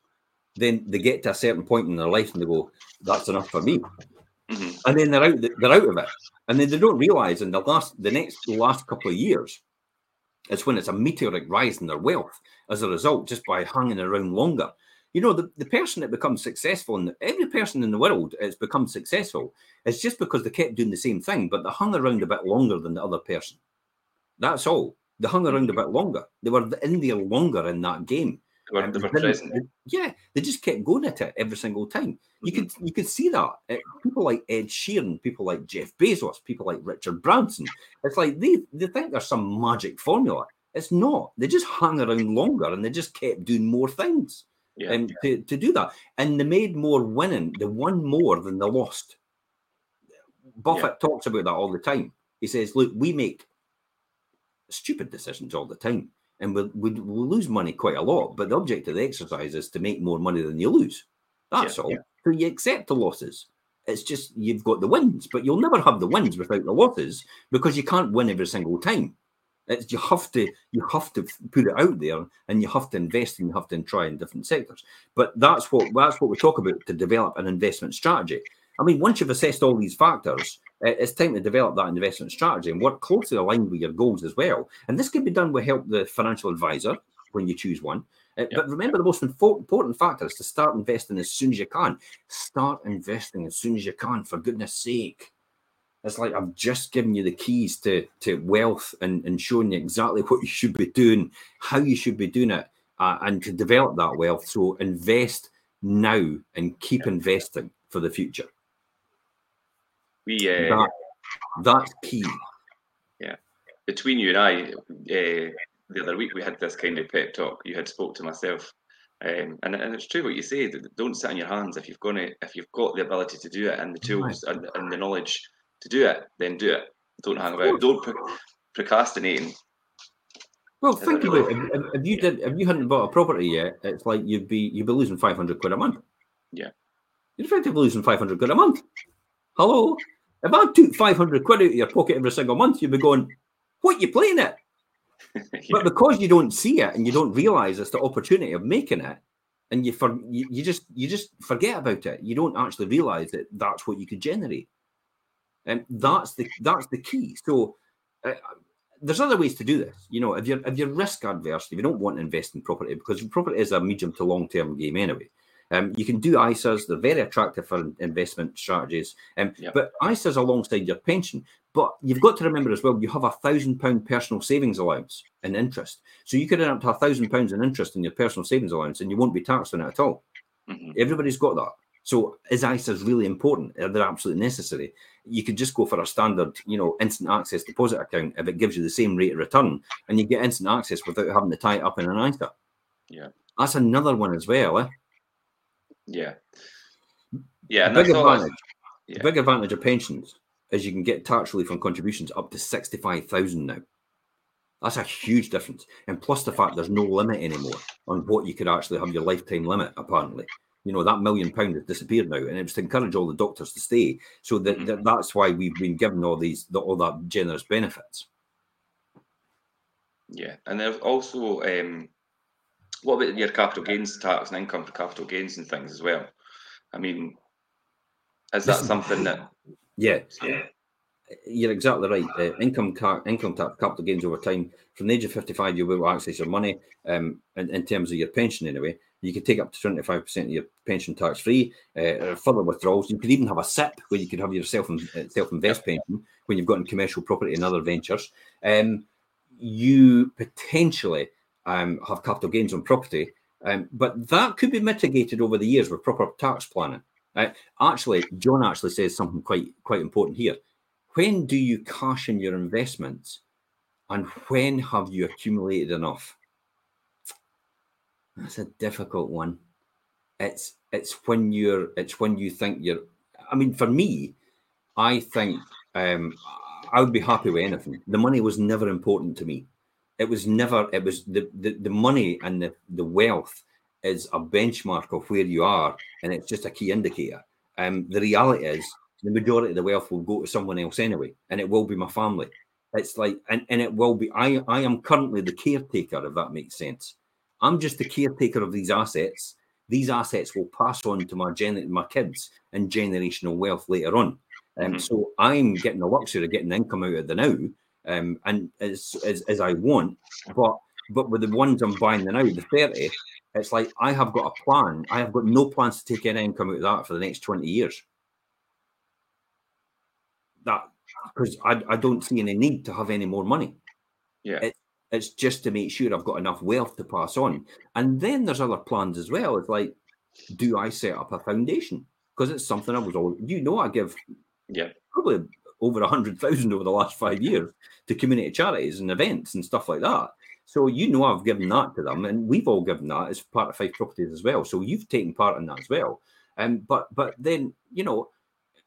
Then they get to a certain point in their life and they go, "That's enough for me," mm-hmm. and then they're out. They're out of it, and then they don't realize in the last the next last couple of years it's when it's a meteoric rise in their wealth as a result, just by hanging around longer. You know, the, the person that becomes successful, and every person in the world has become successful, is just because they kept doing the same thing, but they hung around a bit longer than the other person. That's all. They hung around a mm-hmm. bit longer. They were in there longer in that game. Were, they were present. Yeah, they just kept going at it every single time. You mm-hmm. could you could see that uh, people like Ed Sheeran, people like Jeff Bezos, people like Richard Branson. It's like they they think there's some magic formula. It's not. They just hung around longer and they just kept doing more things. Yeah, and yeah. to, to do that. And they made more winning. They won more than they lost. Buffett yeah. talks about that all the time. He says, look, we make stupid decisions all the time and we'll, we'll, we'll, lose money quite a lot. But the object of the exercise is to make more money than you lose. That's yeah, all. Yeah. So you accept the losses. It's just you've got the wins, but you'll never have the wins without the losses because you can't win every single time. It's you have to you have to put it out there and you have to invest and you have to try in different sectors. But that's what that's what we talk about to develop an investment strategy. I mean, once you've assessed all these factors, it's time to develop that investment strategy and work closely aligned with your goals as well. And this can be done with help the financial advisor when you choose one. Uh, yep. But remember, the most important factor is to start investing as soon as you can. Start investing as soon as you can, for goodness sake. It's like I've just given you the keys to, to wealth and, and showing you exactly what you should be doing, how you should be doing it, uh, and to develop that wealth. So invest now and keep investing for the future. We uh, that, that's key. Yeah, between you and I, uh, the other week we had this kind of pep talk. You had spoke to myself, um, and, and it's true what you say. Don't sit on your hands if you've got it, if you've got the ability to do it and the tools right. and, and, the knowledge to do it. Then do it. Don't hang about. Don't pro- procrastinate. Well, think about it. If, if, you did, if you hadn't bought a property yet, it's like you'd be you'd be losing five hundred quid a month. Yeah, you're effectively losing five hundred quid a month. Hello, if I took five hundred quid out of your pocket every single month, you'd be going, "What are you playing at?" yeah. But because you don't see it and you don't realize it's the opportunity of making it, and you for you, you just you just forget about it. You don't actually realize that that's what you could generate, and that's the that's the key. So. Uh, there's other ways to do this. You know, if you're if you're risk adverse, if you don't want to invest in property, because property is a medium to long term game anyway. Um, you can do ISAs; they're very attractive for investment strategies. Um, yep. But ISAs alongside your pension. But you've got to remember as well, you have a thousand pound personal savings allowance in interest. So you could earn up to a thousand pounds in interest in your personal savings allowance, and you won't be taxed on it at all. Mm-hmm. Everybody's got that. So is ISAs really important? They're absolutely necessary. You could just go for a standard, you know, instant access deposit account if it gives you the same rate of return, and you get instant access without having to tie it up in an ISA. Yeah, that's another one as well. Eh? Yeah, yeah. Big advantage. Yeah. Big advantage of pensions is you can get tax relief on contributions up to sixty-five thousand now. That's a huge difference, and plus the fact there's no limit anymore on what you could actually have your lifetime limit. Apparently, you know that million pound has disappeared now, and it was to encourage all the doctors to stay. So that, mm-hmm. that that's why we've been given all these the, all that generous benefits. Yeah, and there's also um, what about your capital gains tax and income for capital gains and things as well? I mean, is that Listen, something that? Yeah, yeah. You're exactly right. Uh, income car, income tax, capital gains over time. From the age of 55, you will access your money um, in, in terms of your pension anyway. You could take up to 25% of your pension tax free, uh, further withdrawals. You could even have a SIPP where you could have your self uh, self invest pension when you've got in commercial property and other ventures. Um, you potentially um, have capital gains on property, um, but that could be mitigated over the years with proper tax planning. Uh, actually, John actually says something quite quite important here. When do you cash in your investments, and when have you accumulated enough? That's a difficult one. It's it's when you're it's when you think you're. I mean, for me, I think um, I would be happy with anything. The money was never important to me. It was never. It was the the, the money and the, the wealth is a benchmark of where you are, and it's just a key indicator. Um, the reality is, the majority of the wealth will go to someone else anyway, and it will be my family. It's like, and, and it will be. I I am currently the caretaker, if that makes sense. I'm just the caretaker of these assets. These assets will pass on to my gen- my kids and generational wealth later on. Um, mm-hmm. So I'm getting the luxury of getting the income out of the now, um, and as, as as I want. But but with the ones I'm buying the now, the thirty, it's like I have got a plan. I have got no plans to take any income out of that for the next twenty years. That because I, I don't see any need to have any more money. Yeah. It, it's just to make sure I've got enough wealth to pass on. And then there's other plans as well. It's like, do I set up a foundation? Because it's something I was all you know, I give yeah probably over a hundred thousand over the last five years to community charities and events and stuff like that. So you know I've given that to them, and we've all given that as part of Fife Properties as well. So you've taken part in that as well. Um, but but then you know,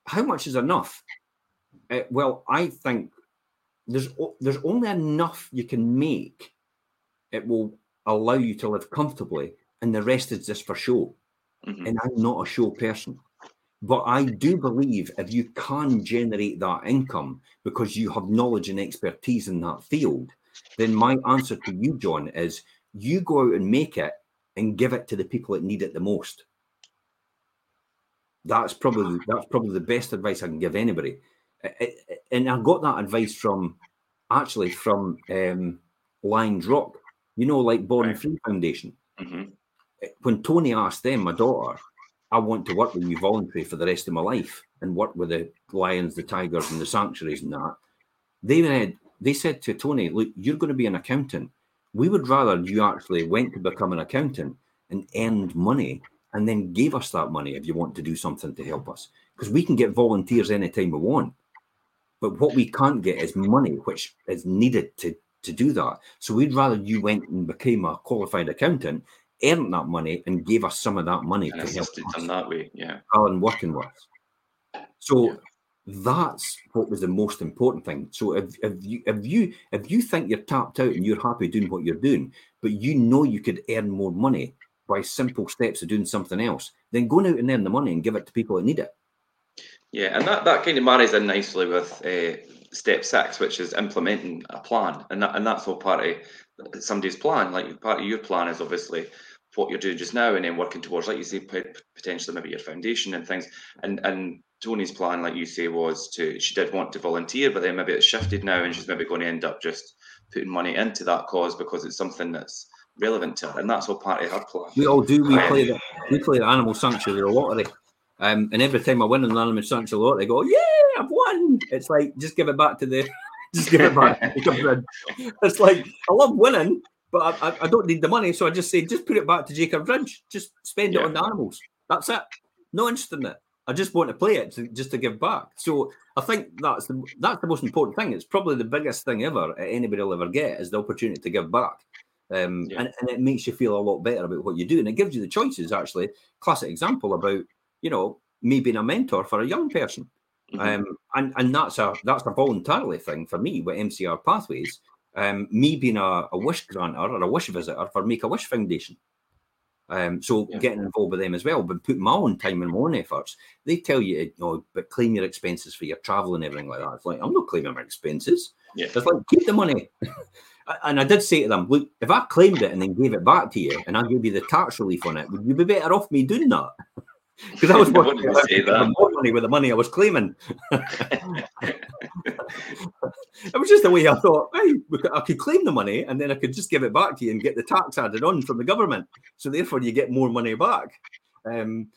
how much is enough? Uh, well, I think there's there's only enough you can make. It will allow you to live comfortably, and the rest is just for show. Mm-hmm. And I'm not a show person. But I do believe if you can generate that income because you have knowledge and expertise in that field, then my answer to you, John, is you go out and make it and give it to the people that need it the most. That's probably that's probably the best advice I can give anybody and I got that advice from actually from um, Lions Rock, you know, like Born right. Free Foundation. Mm-hmm. When Tony asked them, my daughter, I want to work with you voluntary for the rest of my life and work with the lions, the tigers, and the sanctuaries and that. They said, they said to Tony, look, you're going to be an accountant. We would rather you actually went to become an accountant and earned money and then gave us that money if you want to do something to help us. Because we can get volunteers anytime we want. But what we can't get is money, which is needed to to do that. So we'd rather you went and became a qualified accountant, earned that money, and gave us some of that money and to help us them that way. Yeah, than working with. So. Yeah. That's what was the most important thing. So if, if you if you if you think you're tapped out and you're happy doing what you're doing, but you know you could earn more money by simple steps of doing something else, then go out and earn the money and give it to people that need it. Yeah, and that, that kind of marries in nicely with uh, step six, which is implementing a plan, and that, and that's all part of somebody's plan. Like part of your plan is obviously what you're doing just now, and then working towards, like you say, potentially maybe your foundation and things. And and Tony's plan, like you say, was to she did want to volunteer, but then maybe it's shifted now, and she's maybe going to end up just putting money into that cause because it's something that's relevant to her, and that's all part of her plan. We all do. We um, play the we play the animal sanctuary lottery. Um, and every time I win an animal sanctuary lottery, I go, "Yeah, I've won!" It's like just give it back to the, just give it back. it's like I love winning, but I, I, don't need the money, so I just say, just put it back to Jacob Ridge. Just spend yeah. it on the animals. That's it. No interest in it. I just want to play it to, just to give back. So I think that's the that's the most important thing. It's probably the biggest thing ever anybody will ever get is the opportunity to give back. Um, yeah. and, and it makes you feel a lot better about what you do. And it gives you the choices, actually. Classic example about, you know, me being a mentor for a young person. Mm-hmm. Um, and, and that's a that's a voluntarily thing for me with MCR Pathways. Um, me being a, a wish granter or a wish visitor for Make a Wish Foundation. Um, so yeah. getting involved with them as well, but putting my own time and my own efforts. They tell you, you know, but claim your expenses for your travel and everything like that. It's like I'm not claiming my expenses. Yeah. It's like keep the money. and I did say to them, look, if I claimed it and then gave it back to you and I gave you the tax relief on it, would you be better off me doing that? Because I was working more money with the money I was claiming. it was just the way I thought, hey, I could claim the money and then I could just give it back to you and get the tax added on from the government. So therefore, you get more money back. Um,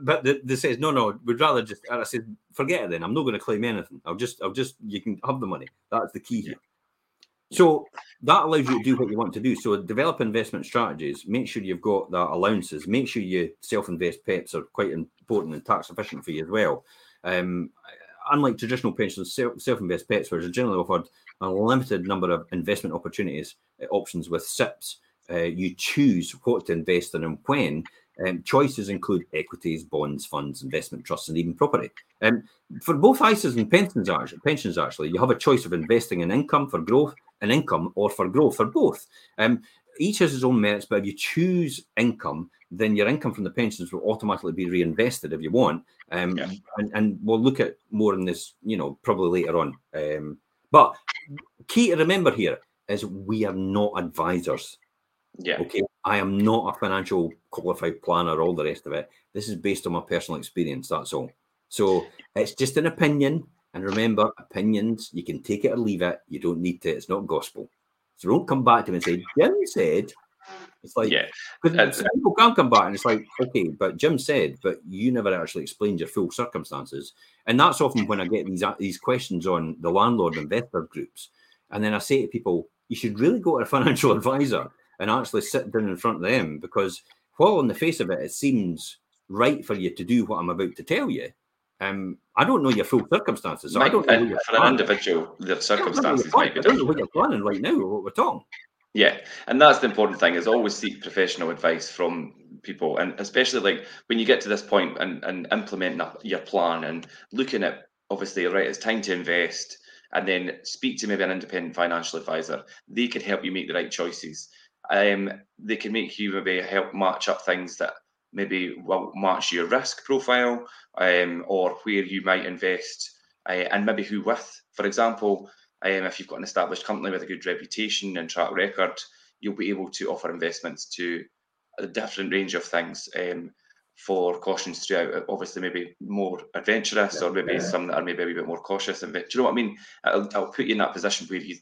but they, they says no, no, we'd rather just. And I said, forget it then. I'm not going to claim anything. I'll just, I'll just. You can have the money. That's the key here. So that allows you to do what you want to do. So develop investment strategies. Make sure you've got that allowances. Make sure you self-invest PEPs are quite important and tax efficient for you as well. Um, unlike traditional pensions, self-invest PEPs are generally offered a limited number of investment opportunities uh, options with SIPPs. Uh, you choose what to invest in and when. Um, choices include equities, bonds, funds, investment trusts, and even property. Um, for both ISAs and pensions, pensions, actually, you have a choice of investing in income for growth an income or for growth or both. Um, each has its own merits, but if you choose income, then your income from the pensions will automatically be reinvested if you want. Um, yeah. and, and, we'll look at more in this, you know, probably later on. Um, but key to remember here is we are not advisors. Yeah. Okay. I am not a financial qualified planner, all the rest of it. This is based on my personal experience. That's all. So it's just an opinion. And remember, opinions, you can take it or leave it. You don't need to. It's not gospel. So don't come back to me and say, Jim said. It's like, yeah, because people can come back and it's like, okay, but Jim said, but you never actually explained your full circumstances. And that's often when I get these uh, these questions on the landlord investor groups. And then I say to people, you should really go to a financial advisor and actually sit down in front of them because while on the face of it, it seems right for you to do what I'm about to tell you, um, I don't know your full circumstances. So I don't know for an individual, the circumstances might be different. I don't know what you're planning right now or what we're talking. Yeah, and that's the important thing is always seek professional advice from people, and especially like when you get to this point and and implementing your plan and looking at obviously right, it's time to invest, and then speak to maybe an independent financial advisor. They could help you make the right choices. Um, they can make you maybe help match up things that maybe will match your risk profile um, or where you might invest uh, and maybe who with. For example, um, if you've got an established company with a good reputation and track record, you'll be able to offer investments to a different range of things um, for cautions throughout. Obviously, maybe more adventurous or maybe yeah. some that are maybe a bit more cautious. And do you know what I mean? I'll, I'll put you in that position where you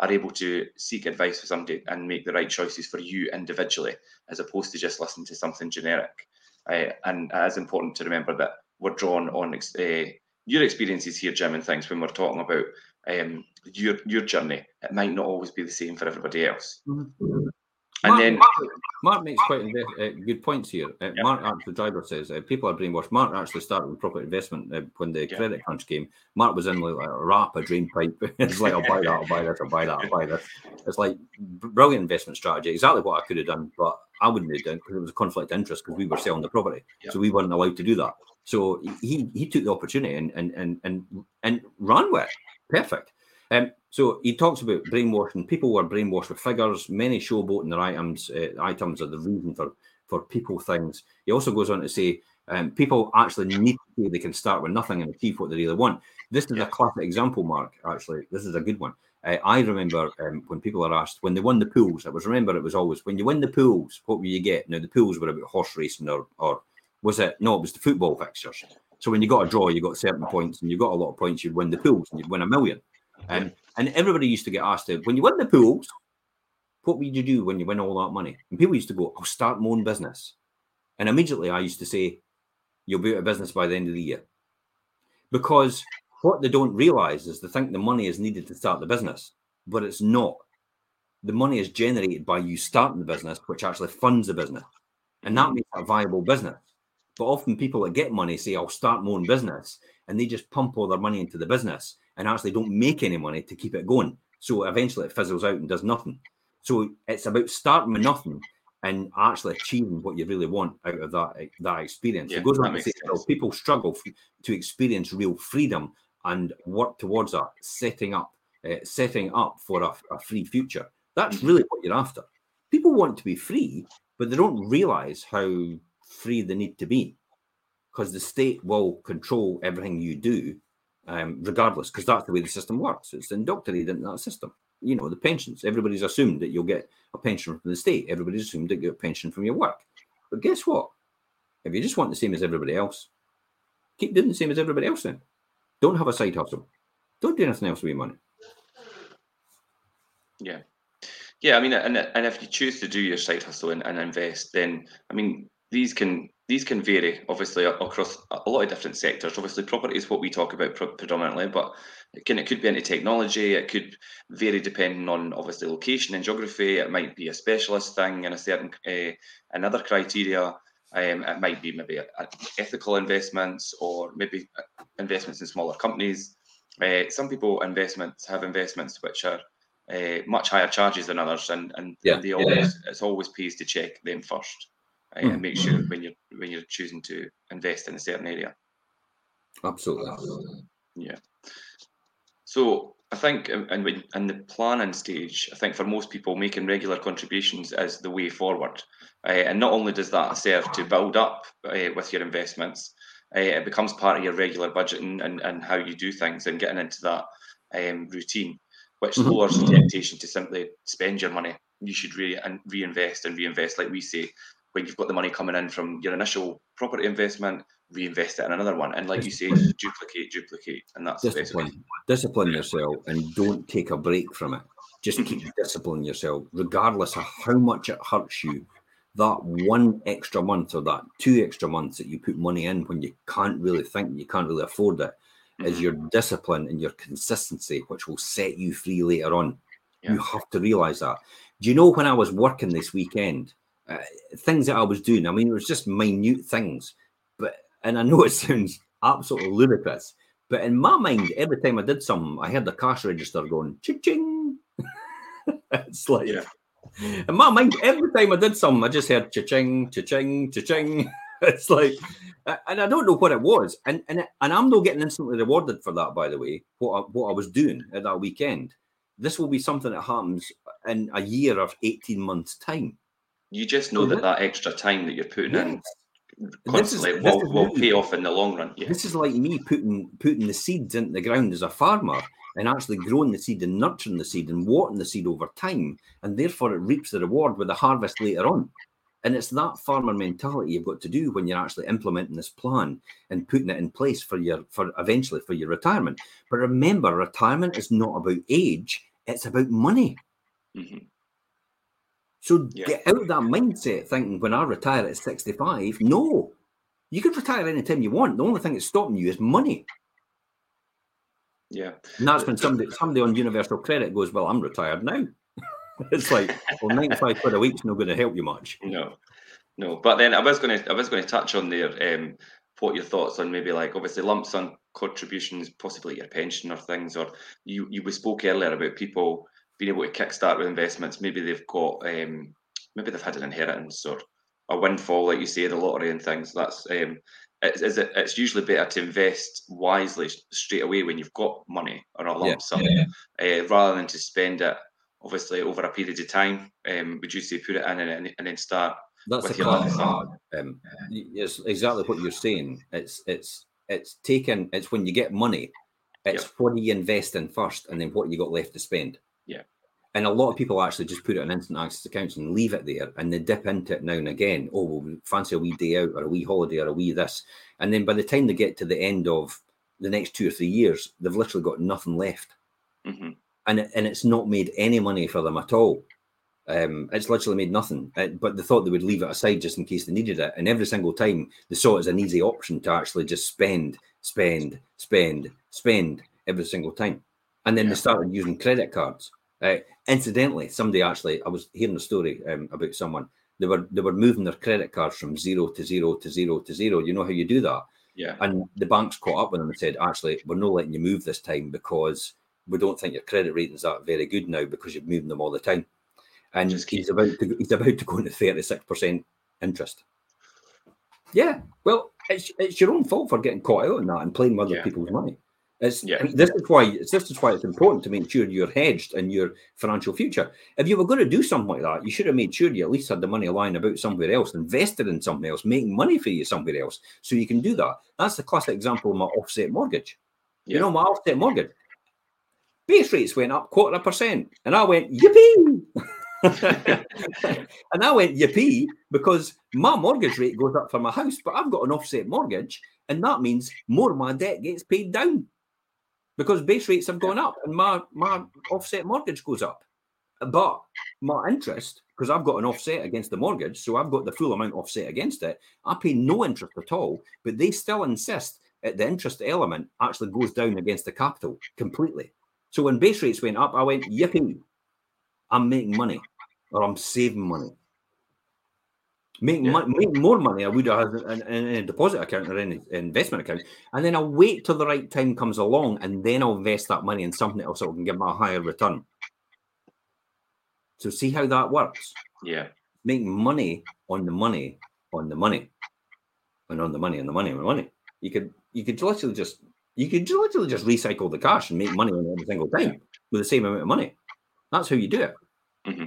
are able to seek advice for somebody and make the right choices for you individually, as opposed to just listening to something generic. Uh, and it is important to remember that we're drawn on uh, your experiences here, Jim, and things when we're talking about um, your your journey. It might not always be the same for everybody else. Mm-hmm. And Mark, then Mark, Mark makes quite uh, good points here. Uh, Yeah. Mark, actually, driver says uh, people are brainwashed. Mark actually started with property investment uh, when the Yeah. credit crunch came. Mark was in like a rap, a drain pipe. it's like, I'll buy that, I'll buy this, I'll buy that, I'll buy this. It's like br- brilliant investment strategy. Exactly what I could have done, but I wouldn't have done because it was a conflict of interest because we were selling the property, Yeah. so we weren't allowed to do that. So he he took the opportunity and and and and, and ran with it. Perfect. Um, so he talks about brainwashing. People were brainwashed with figures. Many showboating their items. Uh, items are the reason for for people things. He also goes on to say um, people actually need to say they can start with nothing and achieve what they really want. This is Yeah. a classic example, Mark. Actually, this is a good one. Uh, I remember um, when people are asked when they won the pools. I was remember it was always when you win the pools, what will you get? Now the pools were about horse racing or or was it? No, it was the football fixtures. So when you got a draw, you got certain points, and you got a lot of points, you'd win the pools, and you'd win a million. Um, and everybody used to get asked, when you win the pools, what would you do when you win all that money? And people used to go, I'll start my own business. And immediately I used to say, you'll be out of business by the end of the year. Because what they don't realize is they think the money is needed to start the business, but it's not. The money is generated by you starting the business, which actually funds the business. And that makes it a viable business. But often people that get money say, I'll start my own business. And they just pump all their money into the business and actually don't make any money to keep it going. So eventually it fizzles out and does nothing. So it's about starting with nothing and actually achieving what you really want out of that that experience. Yeah, it goes on to say, well, people struggle f- to experience real freedom and work towards that, setting up, uh, setting up for a, a free future. That's Mhm. really what you're after. People want to be free, but they don't realize how free they need to be because the state will control everything you do, um, regardless, because that's the way the system works. It's indoctrinated into that system. You know, the pensions. Everybody's assumed that you'll get a pension from the state. Everybody's assumed that you get a pension from your work. But guess what? If you just want the same as everybody else, keep doing the same as everybody else then. Don't have a side hustle. Don't do anything else with your money. Yeah. Yeah, I mean, and and if you choose to do your side hustle and, and invest, then I mean, these can these can vary obviously across a lot of different sectors. Obviously, property is what we talk about pre- predominantly, but it can it could be into technology. It could vary depending on obviously location and geography. It might be a specialist thing in a certain uh, another criteria. Um, it might be maybe a, a ethical investments or maybe uh, investments in smaller companies. Uh, some people investments have investments which are uh, much higher charges than others, and and, Yeah, and they yeah, always it's always pays to check them first uh, Mm. and make sure when you're when you're choosing to invest in a certain area. Absolutely. Yeah. So I think in, in, when- in the planning stage, I think for most people, making regular contributions is the way forward. Uh, and not only does that serve to build up uh, with your investments, uh, it becomes part of your regular budgeting and, and how you do things and getting into that um, routine, which Mhm. lowers the temptation to simply spend your money. You should re- and reinvest and reinvest, like we say, when you've got the money coming in from your initial property investment, reinvest it in another one. And like you say, duplicate, duplicate. And that's the discipline. discipline yourself and don't take a break from it. Just keep disciplining yourself regardless of how much it hurts you. That one extra month or that two extra months that you put money in when you can't really think you can't really afford it is Mhm. your discipline and your consistency which will set you free later on. You have to realize that. Do you know when i was working this weekend uh, things that i was doing i mean it was just minute things but and i know it sounds absolutely ludicrous but in my mind, every time I did something, I heard the cash register going ching. it's like, Yeah. in my mind, every time I did something, I just heard cha-ching, cha-ching, cha-ching. it's like, and I don't know what it was, and and and I'm not getting instantly rewarded for that. By the way, what I, what I was doing at that weekend, this will be something that happens in a year of eighteen months' time. You just know So that that extra time that you're putting in Yes. Is- constantly this will, will pay off in the long run. Yeah. This is like me putting putting the seeds into the ground as a farmer and actually growing the seed and nurturing the seed and watering the seed over time, and therefore it reaps the reward with the harvest later on. And it's that farmer mentality you've got to do when you're actually implementing this plan and putting it in place for your for eventually for your retirement. But remember, retirement is not about age; it's about money. Mhm. So Yeah. get out of that mindset thinking when I retire at 65. No, you can retire anytime you want. The only thing that's stopping you is money. Yeah. And that's when somebody somebody on universal credit goes, Well, I'm retired now. it's like, well, 95 quid a week's not going to help you much. No, no. But then I was going to, I was going to touch on there. Um, what your thoughts on maybe like obviously lump sum contributions, possibly your pension or things, or you you we spoke earlier about people being able to kickstart with investments. Maybe they've got um, maybe they've had an inheritance or a windfall, like you say, the lottery and things. That's um, it's, is it, it's usually better to invest wisely straight away when you've got money or a lump yeah, sum, yeah. Uh, rather than to spend it obviously over a period of time. Um, would you say put it in and, and then start that's the classic. Um, it's exactly what you're saying. It's it's it's taken. It's when you get money. It's yep. what do you invest in first, and then what you got left to spend. Yeah. And a lot of people actually just put it on instant access accounts and leave it there, and they dip into it now and again. Oh, well, fancy a wee day out, or a wee holiday, or a wee this, and then by the time they get to the end of the next two or three years, they've literally got nothing left, mm-hmm. and and it's not made any money for them at all. Um, it's literally made nothing. Uh, but they thought they would leave it aside just in case they needed it. And every single time they saw it as an easy option to actually just spend, spend, spend, spend every single time. And then yeah. they started using credit cards. Uh, incidentally, somebody actually, I was hearing a story um, about someone. They were they were moving their credit cards from zero to zero to zero to zero. You know how you do that? Yeah. And the banks caught up with them and said, actually, we're not letting you move this time because we don't think your credit ratings are very good now because you're moving them all the time and Just he's about to he's about to go into thirty six percent interest. Yeah, well, it's it's your own fault for getting caught out on that and playing with other yeah. people's money. It's, yeah. I mean, this is why this is why it's important to make sure you're hedged in your financial future. If you were going to do something like that, you should have made sure you at least had the money lying about somewhere else, invested in something else, making money for you somewhere else, so you can do that. That's the classic example of my offset mortgage. Yeah. You know, my offset mortgage base rates went up quarter of a percent, and I went yippee. and I went yippee because my mortgage rate goes up for my house, but I've got an offset mortgage, and that means more of my debt gets paid down because base rates have gone up and my my offset mortgage goes up. But my interest, because I've got an offset against the mortgage, so I've got the full amount offset against it. I pay no interest at all, but they still insist that the interest element actually goes down against the capital completely. So when base rates went up, I went yippee. I'm making money or I'm saving money. Make, yeah. make more money I would have in, in, in, a deposit account or in an investment account. And then I'll wait till the right time comes along and then I'll invest that money in something else that can give me a higher return. So see how that works. Yeah. Make money on the money on the money. And on the money on the money on the money. You could you could literally just you could literally just recycle the cash and make money on every single time with the same amount of money. That's how you do it. Mm-hmm.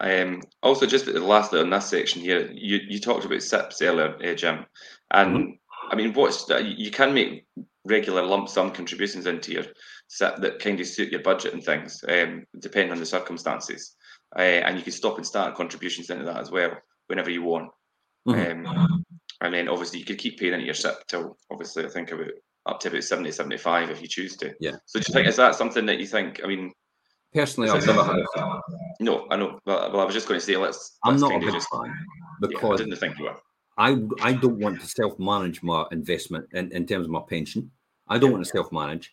Um, also, just lastly on this section here, you, you talked about SIPPs earlier, uh, Jim, and mm-hmm. I mean, what's you can make regular lump sum contributions into your SIPP that kind of suit your budget and things, um, depending on the circumstances, uh, and you can stop and start contributions into that as well whenever you want. Mm-hmm. Um, and then obviously you could keep paying into your SIPP till obviously I think about up to about 70, 75 if you choose to. Yeah. So do you think is that something that you think? I mean, Personally, I've never had a No, I know. Well, well I was just going to say, let's. I'm let's not a big just, fan because yeah, I didn't think you were. I, I don't want to self manage my investment in, in terms of my pension. I don't yeah. want to self manage.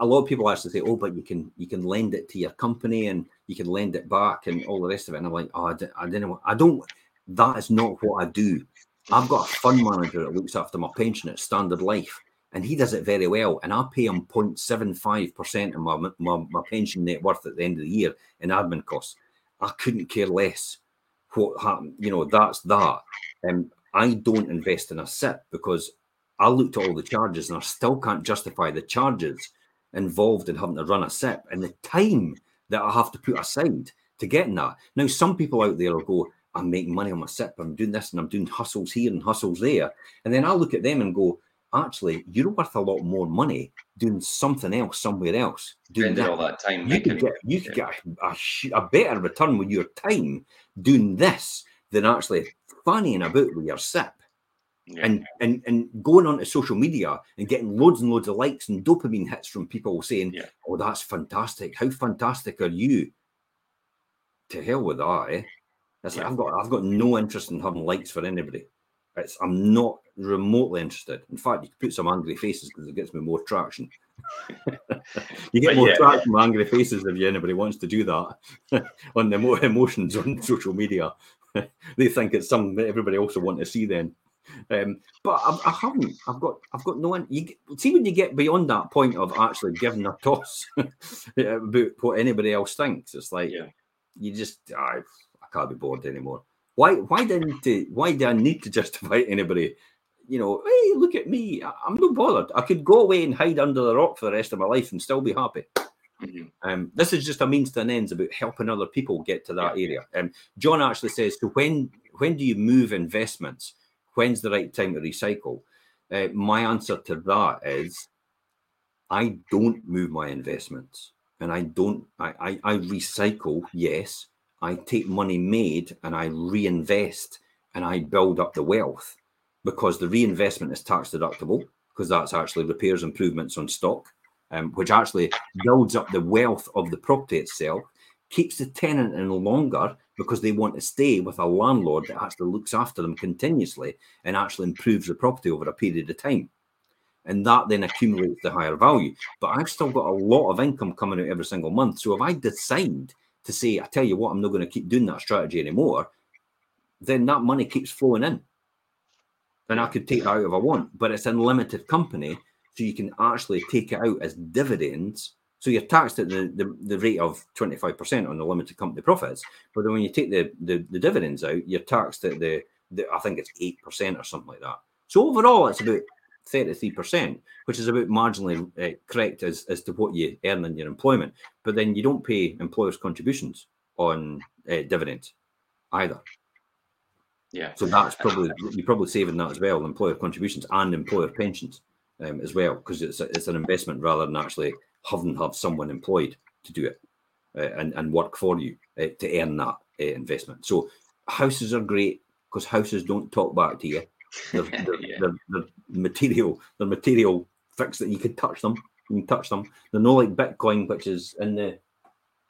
A lot of people actually say, "Oh, but you can you can lend it to your company and you can lend it back and all the rest of it." And I'm like, "Oh, I, I don't know. I don't. That is not what I do. I've got a fund manager that looks after my pension at Standard Life, and he does it very well. And I pay him 0.75% of my, my, my pension net worth at the end of the year in admin costs. I couldn't care less what happened. You know, that's that. And I don't invest in a SIPP because I looked at all the charges and I still can't justify the charges involved in having to run a SIPP and the time that I have to put aside to get in that. Now, some people out there will go, I'm making money on my SIPP, I'm doing this and I'm doing hustles here and hustles there. And then I look at them and go, actually you're worth a lot more money doing something else somewhere else. Doing that. all that time. You could get you could get a, a, better return with your time doing this than actually fannying about with your SIPP. Yeah. And, and and going onto social media and getting loads and loads of likes and dopamine hits from people saying, yeah. "Oh, that's fantastic! How fantastic are you?" To hell with that, eh? That's yeah. like I've got I've got no interest in having likes for anybody. It's I'm not remotely interested. In fact, you can put some angry faces because it gets me more traction. you get But more yeah. traction from angry faces if anybody wants to do that on the emo- emotions on social media. they think it's something that everybody also want to see then. Um, but I, I haven't. I've got. I've got no one. You see when you get beyond that point of actually giving a toss about what anybody else thinks. It's like Yeah. you just. I, I can't be bored anymore. Why? Why didn't? Why do I need to justify anybody? You know, hey, look at me. I, I'm not bothered. I could go away and hide under the rock for the rest of my life and still be happy. Mhm. Um, this is just a means to an end about helping other people get to that area. Um, John actually says, "So when when do you move investments? When's the right time to recycle?" Uh, my answer to that is, I don't move my investments, and I don't. I, I I recycle. Yes, I take money made and I reinvest and I build up the wealth because the reinvestment is tax deductible because that's actually repairs improvements on stock um, which actually builds up the wealth of the property itself, keeps the tenant in longer because they want to stay with a landlord that actually looks after them continuously and actually improves the property over a period of time. And that then accumulates the higher value. But I've still got a lot of income coming out every single month. So if I decide to say, I tell you what, I'm not going to keep doing that strategy anymore, then that money keeps flowing in. And I could take that out if I want, but it's in limited company so you can actually take it out as dividends. So you're taxed at the, the, the rate of 25% on the limited company profits. But then when you take the, the, the dividends out, you're taxed at the, the, I think it's 8% or something like that. So overall, it's about 33%, which is about marginally uh, correct as, as to what you earn in your employment. But then you don't pay employers' contributions on uh, dividends either. Yeah. So that's probably, you're probably saving that as well, employer contributions and employer pensions um, as well, because it's, a, it's an investment rather than actually having have someone employed to do it uh, and, and work for you uh, to earn that uh, investment. So houses are great because houses don't talk back to you. They're, they're, Yeah. they're, they're material, they're material fixed that you can touch them. You can touch them. They're not like Bitcoin, which is in the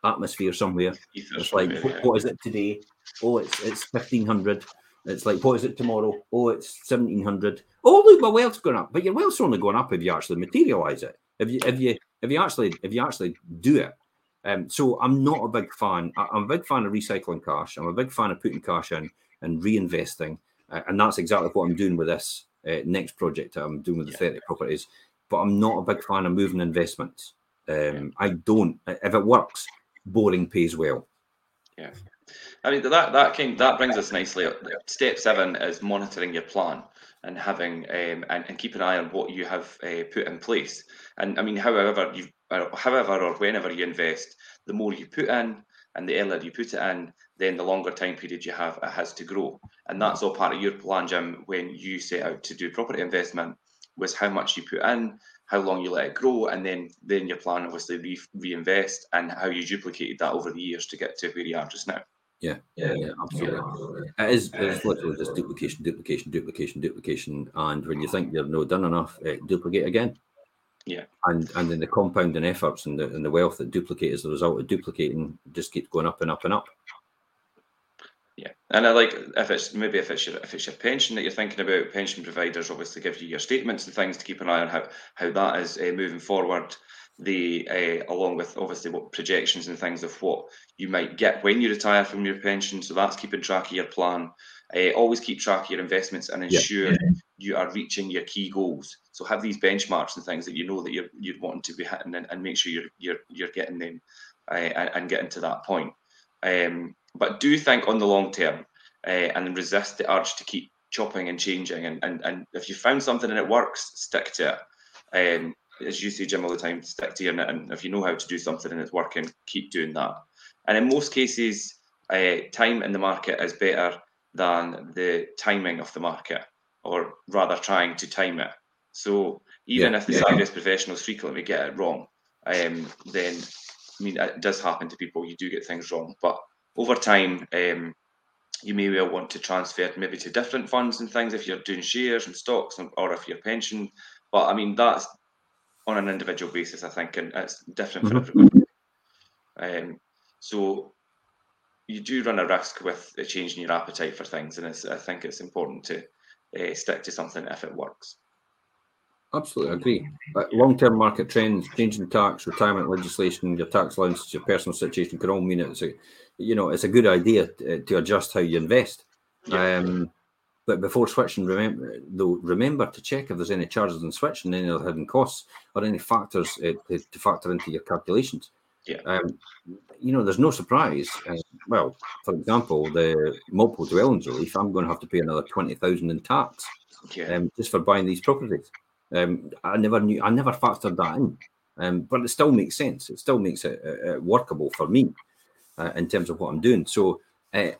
atmosphere somewhere. Ether It's like, somewhere, yeah. what is it today? Oh, it's it's fifteen hundred. It's like, what is it tomorrow? Oh, it's seventeen hundred. Oh, look, my wealth's going up. But your wealth's only going up if you actually materialize it. If you if you if you actually if you actually do it. Um, so I'm not a big fan. I- I'm a big fan of recycling cash. I'm a big fan of putting cash in and reinvesting, uh, and that's exactly what I'm doing with this uh, next project that I'm doing with the Yeah. 30 properties. But I'm not a big fan of moving investments. Um, I don't. If it works, boring pays well. Yeah. I mean that that kind that brings us nicely. up. Step seven is monitoring your plan and having um, and, and keep an eye on what you have uh, put in place. And I mean, however you, however or whenever you invest, the more you put in and the earlier you put it in, then the longer time period you have it has to grow. And that's all part of your plan, Jim. When you set out to do property investment, was how much you put in, how long you let it grow, and then then your plan obviously re- reinvest and how you duplicated that over the years to get to where you are just now. Yeah, yeah, yeah, absolutely. It is, it is literally just duplication, duplication, duplication, duplication. And when you think you're no done enough, uh, duplicate again. Yeah. And and then the compounding efforts and the and the wealth that duplicate as a result of duplicating just keeps going up and up and up. Yeah, and I like if it's maybe if it's your if it's your pension that you're thinking about, pension providers obviously give you your statements and things to keep an eye on how how that is uh, moving forward. The uh, along with obviously what projections and things of what you might get when you retire from your pension. So that's keeping track of your plan. Uh, always keep track of your investments and Yeah. You are reaching your key goals. So have these benchmarks and things that you know that you're you're wanting to be hitting and, and make sure you're you're you're getting them uh, and, and getting to that point. Um, but do think on the long term uh, and resist the urge to keep chopping and changing. And, and, and if you found something and it works, stick to it. Um, as you say, Jim, all the time, stick to your knit. And if you know how to do something and it's working, keep doing that. And in most cases, uh, time in the market is better than the timing of the market, or rather trying to time it. So even Yeah, if the yeah. savviest professionals frequently get it wrong, um, then I mean it does happen to people. You do get things wrong, but over time, um, you may well want to transfer it maybe to different funds and things if you're doing shares and stocks and, or if you're pension. But I mean that's on an individual basis, I think, and it's different for everyone. Um, so you do run a risk with uh, changing your appetite for things, and it's, I think it's important to uh, stick to something if it works. Absolutely agree. But long-term market trends, changing tax, retirement legislation, your tax allowances, your personal situation could all mean it's a, you know, it's a good idea to, to adjust how you invest. Yeah. Um, but before switching, remember though, remember to check if there's any charges in switching, any other hidden costs, or any factors uh, to, to, factor into your calculations. Yeah. Um, you know, there's no surprise. Uh, well, for example, the multiple dwellings relief, I'm going to have to pay another twenty thousand in tax, yeah. um, just for buying these properties. Um, I never knew, I never factored that in, um, but it still makes sense. It still makes it uh, workable for me uh, in terms of what I'm doing. So uh,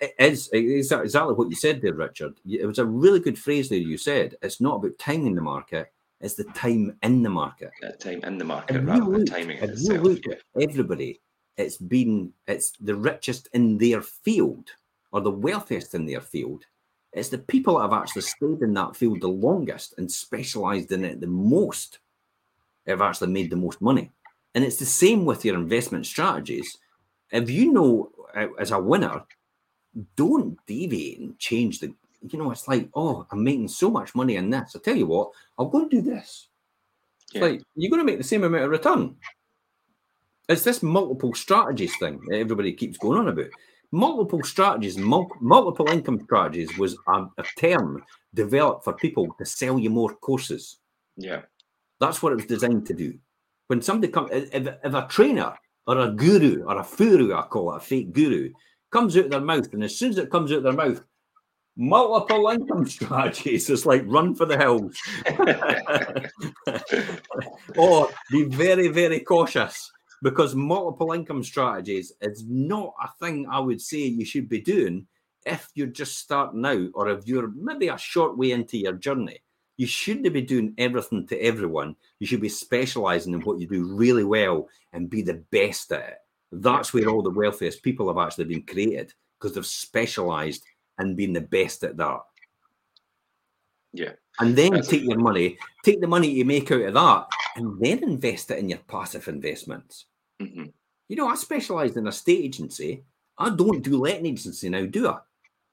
it is exactly what you said there, Richard. It was a really good phrase there. You said it's not about timing the market; it's the time in the market. Yeah, time in the market and rather than timing it itself. Look at everybody, it's been it's the richest in their field or the wealthiest in their field. It's the people that have actually stayed in that field the longest and specialised in it the most have actually made the most money. And it's the same with your investment strategies. If you know as a winner don't deviate and change the you know it's like oh i'm making so much money in this i tell you what i'll go and do this yeah. like you're going to make the same amount of return it's this multiple strategies thing that everybody keeps going on about multiple strategies mul- multiple income strategies was a, a term developed for people to sell you more courses yeah that's what it was designed to do when somebody comes if, if a trainer or a guru or a furu i call it a fake guru comes out of their mouth, and as soon as it comes out of their mouth, multiple income strategies. It's like run for the hills. or be very, very cautious because multiple income strategies is not a thing I would say you should be doing if you're just starting out or if you're maybe a short way into your journey. You shouldn't be doing everything to everyone. You should be specializing in what you do really well and be the best at it. That's where all the wealthiest people have actually been created because they've specialized and been the best at that. Yeah. And then That's take your money, take the money you make out of that, and then invest it in your passive investments. Mm-hmm. You know, I specialized in a state agency. I don't do letting agency now, do I?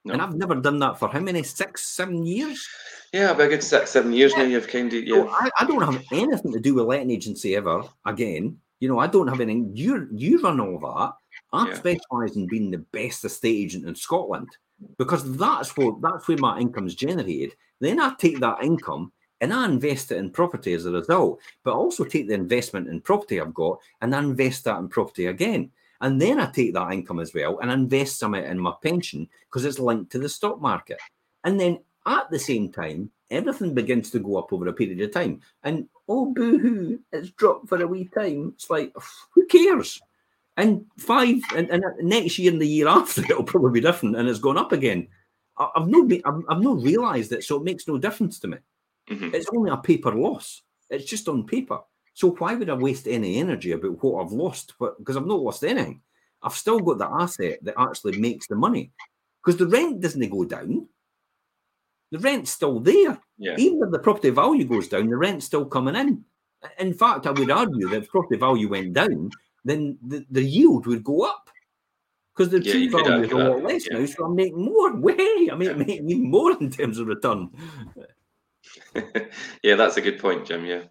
No. And I've never done that for how many? Six, seven years? Yeah, about good six, seven years yeah. now. You've kind of yeah. So I, I, don't have anything to do with letting agency ever again. You know, I don't have anything. You you run all that. I yeah. specialise in being the best estate agent in Scotland because that's what that's where my income's generated. Then I take that income and I invest it in property as a result, but also take the investment in property I've got and I invest that in property again. And then I take that income as well and invest some of it in my pension because it's linked to the stock market. And then at the same time, everything begins to go up over a period of time. And oh, boo hoo, it's dropped for a wee time. It's like, who cares? And five, and, and next year and the year after, it'll probably be different and it's gone up again. I, have not, I've, I've not realised it, so it makes no difference to me. Mm-hmm. It's only a paper loss. It's just on paper. So why would I waste any energy about what I've lost? Because I've not lost anything. I've still got the asset that actually makes the money. Because the rent doesn't go down the rent's still there. Yeah. Even if the property value goes down, the rent's still coming in. In fact, I would argue that if property value went down, then the, the yield would go up because the yeah, true value is a lot less yeah. now. So I'm making more. Way, I mean, yeah. making even more in terms of return. yeah, that's a good point, Jim. Yeah.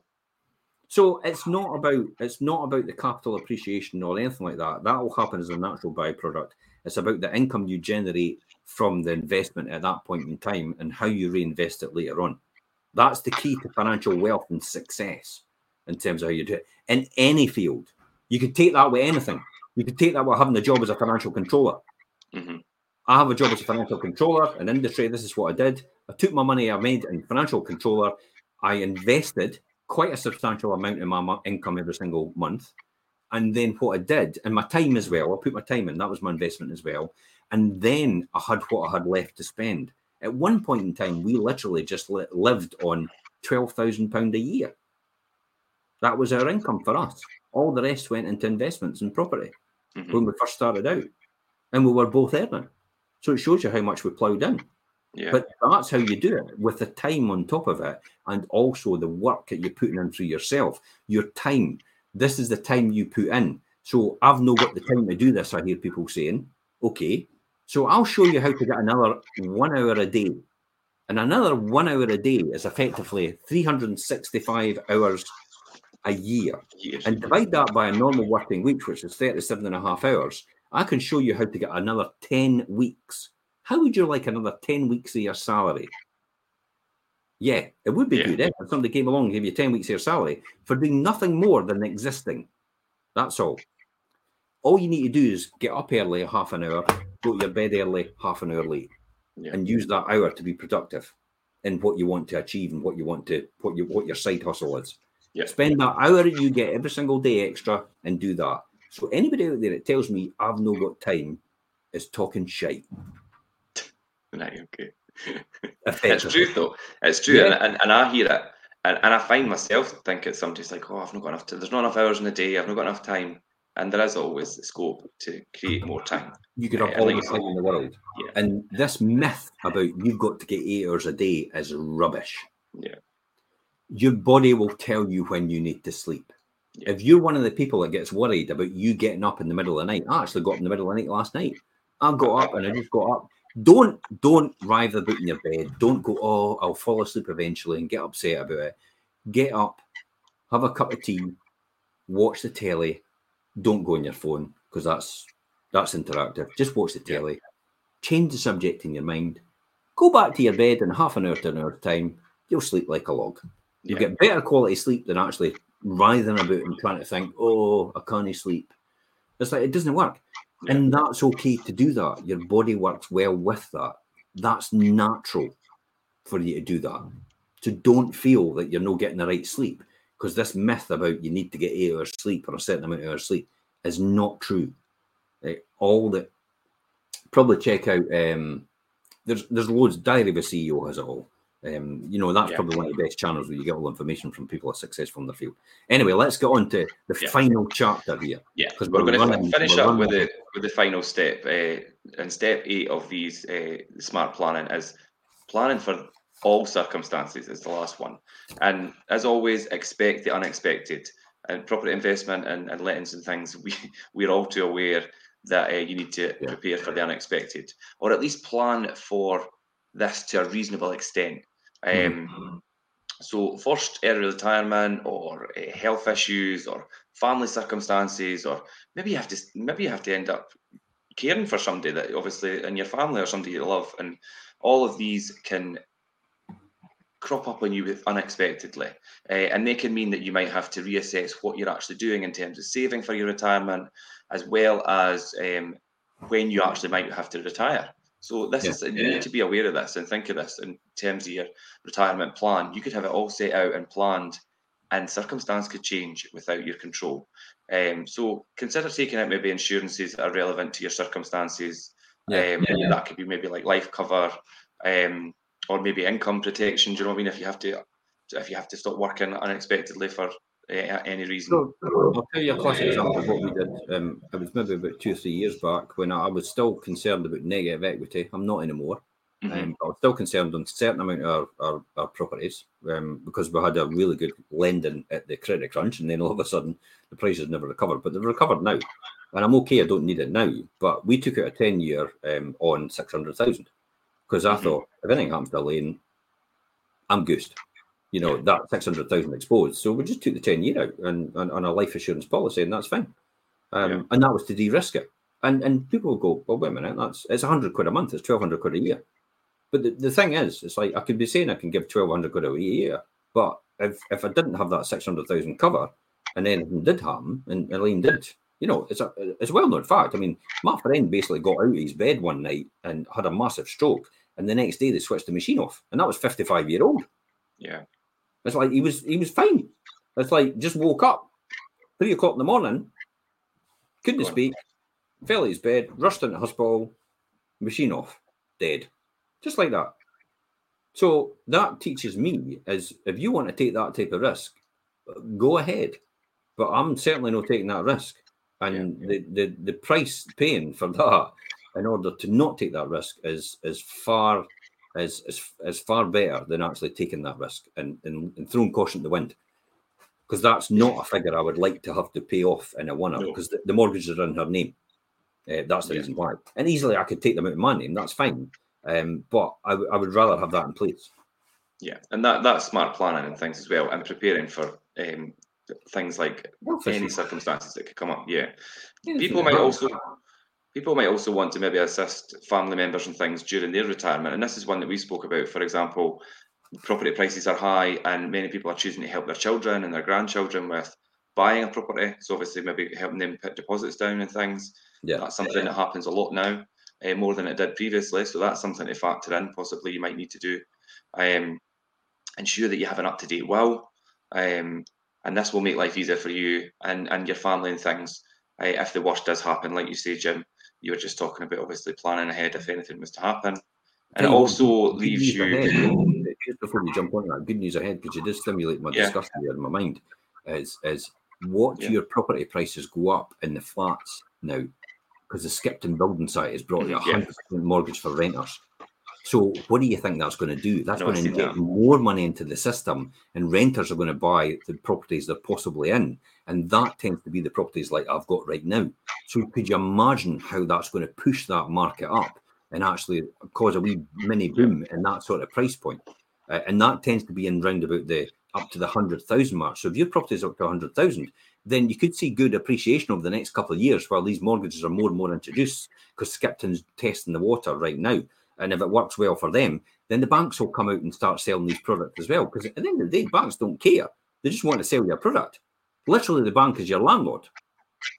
So it's not about it's not about the capital appreciation or anything like that. That will happen as a natural byproduct. It's about the income you generate from the investment at that point in time and how you reinvest it later on. That's the key to financial wealth and success in terms of how you do it in any field. You could take that with anything. You could take that with having a job as a financial controller. Mm-hmm. I have a job as a financial controller in industry. This is what I did. I took my money I made in financial controller. I invested quite a substantial amount in my income every single month. And then what I did, and my time as well, I put my time in, that was my investment as well and then I had what I had left to spend. At one point in time, we literally just lived on twelve thousand pound a year. That was our income for us. All the rest went into investments and property mm-hmm. when we first started out, and we were both earning. So it shows you how much we ploughed in. Yeah. But that's how you do it with the time on top of it, and also the work that you're putting in through yourself. Your time. This is the time you put in. So I've not got the time to do this. I hear people saying, "Okay, so I'll show you how to get another one hour a day And another one hour a day is effectively 365 hours a year. Years. And divide that by a normal working week, which is 37 and a half hours. I can show you how to get another 10 weeks. How would you like another 10 weeks of your salary? Yeah, it would be Yeah. good eh? if somebody came along and gave you 10 weeks of your salary for doing nothing more than existing. That's all. All you need to do is get up early, half an hour, go to your bed early, half an hour late, Yeah. and use that hour to be productive in what you want to achieve and what you want to what you what your side hustle is. Yeah. Spend that hour you get every single day extra and do that. So anybody out there that tells me I've no got time is talking shite. Right, okay. It's true though. It's true, Yeah. and, and, and I hear it, and, and I find myself thinking somebody's like, "Oh, I've not got enough. Time. There's not enough hours in the day. I've not got enough time." And there is always the scope to create more time. You could have Yeah, all the time in the world. Yeah. And this myth about you've got to get eight hours a day is rubbish. Yeah. Your body will tell you when you need to sleep. Yeah. If you're one of the people that gets worried about you getting up in the middle of the night, I actually got up in the middle of the night last night. I got up and I just got up. Don't don't writhe about in your bed. Don't go, oh, I'll fall asleep eventually and get upset about it. Get up, have a cup of tea, watch the telly. Don't go on your phone because that's that's interactive. Just watch the Yeah. telly. Change the subject in your mind. Go back to your bed in half an hour to an hour time. You'll sleep like a log. You'll Yeah. get better quality sleep than actually writhing about and trying to think, oh, I can't sleep. It's like it doesn't work. And that's okay to do that. Your body works well with that. That's natural for you to do that. So don't feel that you're not getting the right sleep because this myth about you need to get eight hours sleep or a certain amount of hours sleep is not true. Like, all that probably check out um there's there's loads diary of a CEO has it all. Um, you know, that's Yeah. probably one of the best channels where you get all information from people that are successful in the field. Anyway, let's get on to the Yeah. final chapter here. Yeah, 'Cause we're we're going to finish up with the with the final step. Uh, and step eight of these uh, smart planning is planning for all circumstances. Is the last one, and as always, expect the unexpected. And property investment and, and lettings and things, we we're all too aware that uh, you need to Yeah. prepare for the unexpected, or at least plan for this to a reasonable extent. Mhm. Um, so first, early retirement, or uh, health issues, or family circumstances, or maybe you have to maybe you have to end up caring for somebody that obviously in your family or somebody you love, and all of these can crop up on you unexpectedly, uh, and they can mean that you might have to reassess what you're actually doing in terms of saving for your retirement, as well as um, when you actually might have to retire. So this Yeah. is you need to be aware of this and think of this in terms of your retirement plan. You could have it all set out and planned, and circumstance could change without your control. Um, so consider taking out maybe insurances that are relevant to your circumstances. Yeah, um, yeah, That could be maybe like life cover, um, or maybe income protection. Do you know what I mean? If you have to, if you have to stop working unexpectedly for any reason. So I'll tell you a classic example of what we did. Um, it was maybe about two or three years back when I was still concerned about negative equity. I'm not anymore. Mhm. Um, I was still concerned on a certain amount of our, our, our properties um, because we had a really good lending at the credit crunch, and then all of a sudden the prices never recovered. But they've recovered now, and I'm okay. I don't need it now. But we took out a ten year um, on six hundred thousand because I Mhm. thought if anything happens to Elaine, I'm goosed. You know that six hundred thousand exposed. So we just took the ten year out and on a life assurance policy, and that's fine. Um, Yeah. And that was to de-risk it. And and people will go, well, wait a minute, that's it's hundred quid a month. It's twelve hundred quid a year. But the, the thing is, it's like I could be saying I can give twelve hundred quid a year, but if if I didn't have that six hundred thousand cover, and anything did happen, and Elaine did, you know, it's a it's a well known fact. I mean, my friend basically got out of his bed one night and had a massive stroke, and the next day they switched the machine off, and that was fifty five year old. Yeah, It's like he was he was fine. It's like just woke up three o'clock in the morning, couldn't speak, fell out his bed, rushed into hospital, machine off, dead, just like that. So that teaches me is if you want to take that type of risk, go ahead. But I'm certainly not taking that risk, and the, the the price paying for that in order to not take that risk is is far is is, is far better than actually taking that risk and, and, and throwing caution to the wind. Because that's not a figure I would like to have to pay off in a one up No. because the, the mortgages are in her name. Uh, that's the Yeah. reason why. And easily I could take them out of my name, that's fine. Um, but I, w- I would rather have that in place. Yeah, and that that's smart planning and things as well, and preparing for um, things like any circumstances that could come up. Yeah, people might also people might also want to maybe assist family members and things during their retirement, and this is one that we spoke about. For example, property prices are high, and many people are choosing to help their children and their grandchildren with buying a property. So obviously, maybe helping them put deposits down and things. Yeah, that's something that happens a lot now, uh, more than it did previously. So that's something to factor in. Possibly, you might need to do. Um, ensure that you have an up to date will, um, and this will make life easier for you and and your family and things. Uh, if the worst does happen, like you say, Jim, you were just talking about obviously planning ahead if anything was to happen, and it also leaves you just before we jump on that, good news ahead because you did stimulate my yeah. discussion here in my mind. Is is what yeah. your property prices go up in the flats now because the Skipton building site has brought you a hundred percent mortgage for renters. So what do you think that's going to do? That's no, going to inject more money into the system, and renters are going to buy the properties they're possibly in, and that tends to be the properties like I've got right now. So could you imagine how that's going to push that market up and actually cause a wee mini boom in that sort of price point? uh, and that tends to be in round about the up to the hundred thousand mark. So if your property is up to hundred thousand, then you could see good appreciation over the next couple of years while these mortgages are more and more introduced because Skipton's testing the water right now. And if it works well for them, then the banks will come out and start selling these products as well. Because at the end of the day, banks don't care; they just want to sell your product. Literally, the bank is your landlord.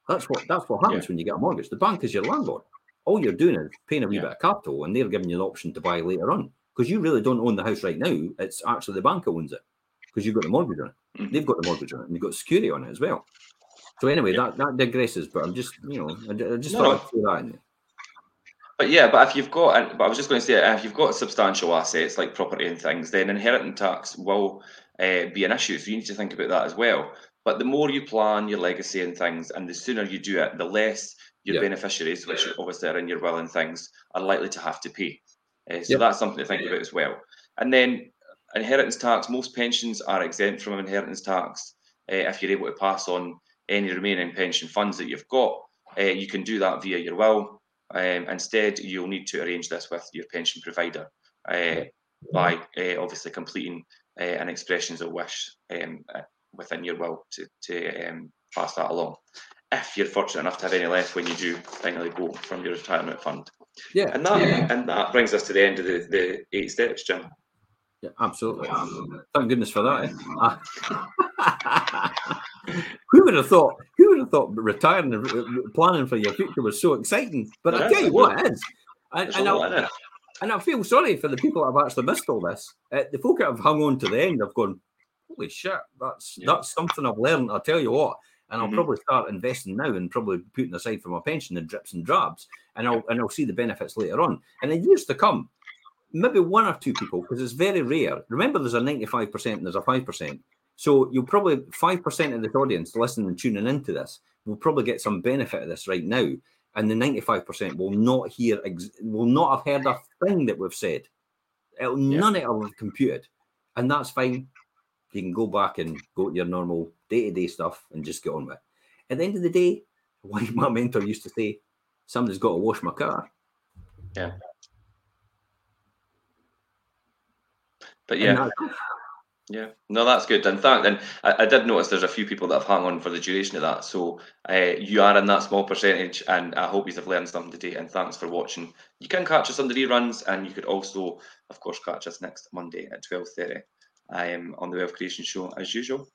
That's what that's what happens yeah. when you get a mortgage. The bank is your landlord. All you're doing is paying a wee yeah. bit of capital, and they're giving you an option to buy later on because you really don't own the house right now. It's actually the bank that owns it because you've got the mortgage on it. Mm-hmm. They've got the mortgage on it and you've got security on it as well. So anyway, that, that digresses, but I'm just, you know, I, I just no, thought I'd throw that in there. But yeah, but if you've got, but I was just going to say, if you've got substantial assets like property and things, then inheritance tax will uh, be an issue. So you need to think about that as well. But the more you plan your legacy and things, and the sooner you do it, the less your yep. beneficiaries, which obviously are in your will and things, are likely to have to pay. Uh, so yep. that's something to think about as well. And then inheritance tax, most pensions are exempt from inheritance tax uh, if you're able to pass on any remaining pension funds that you've got. Uh, you can do that via your will. Um, instead, you'll need to arrange this with your pension provider uh, by uh, obviously completing uh, an expressions of wish um, within your will to, to um, pass that along. If you're fortunate enough to have any left when you do finally go from your retirement fund. Yeah, and that yeah. and that brings us to the end of the, the eight steps, Jim. Yeah, absolutely. Thank goodness for that. Eh? who would have thought? Who would have thought retiring and planning for your future was so exciting? But I tell you what, it is. And, and, I, and I feel sorry for the people that have actually missed all this. Uh, the folk that have hung on to the end have gone, holy shit, that's yeah. that's something I've learned. I'll tell you what, and I'll mm-hmm. probably start investing now and probably putting aside for my pension in drips and drabs, and I'll and I'll see the benefits later on. And in years to come, maybe one or two people, because it's very rare. Remember, there's a 95% and there's a 5%. So you'll probably 5% of this audience listening and tuning into this will probably get some benefit of this right now. And the 95% will not hear, will not have heard a thing that we've said. It'll, yeah. None of it will have computed. And that's fine. You can go back and go to your normal day to day stuff and just get on with it. At the end of the day, like my mentor used to say, somebody's got to wash my car. Yeah. But yeah. Yeah, no, that's good. And thank, and I, I, did notice there's a few people that have hung on for the duration of that. So uh, you are in that small percentage, and I hope you have learned something today. And thanks for watching. You can catch us on the reruns, and you could also, of course, catch us next Monday at twelve thirty um, on the Wealth Creation Show as usual.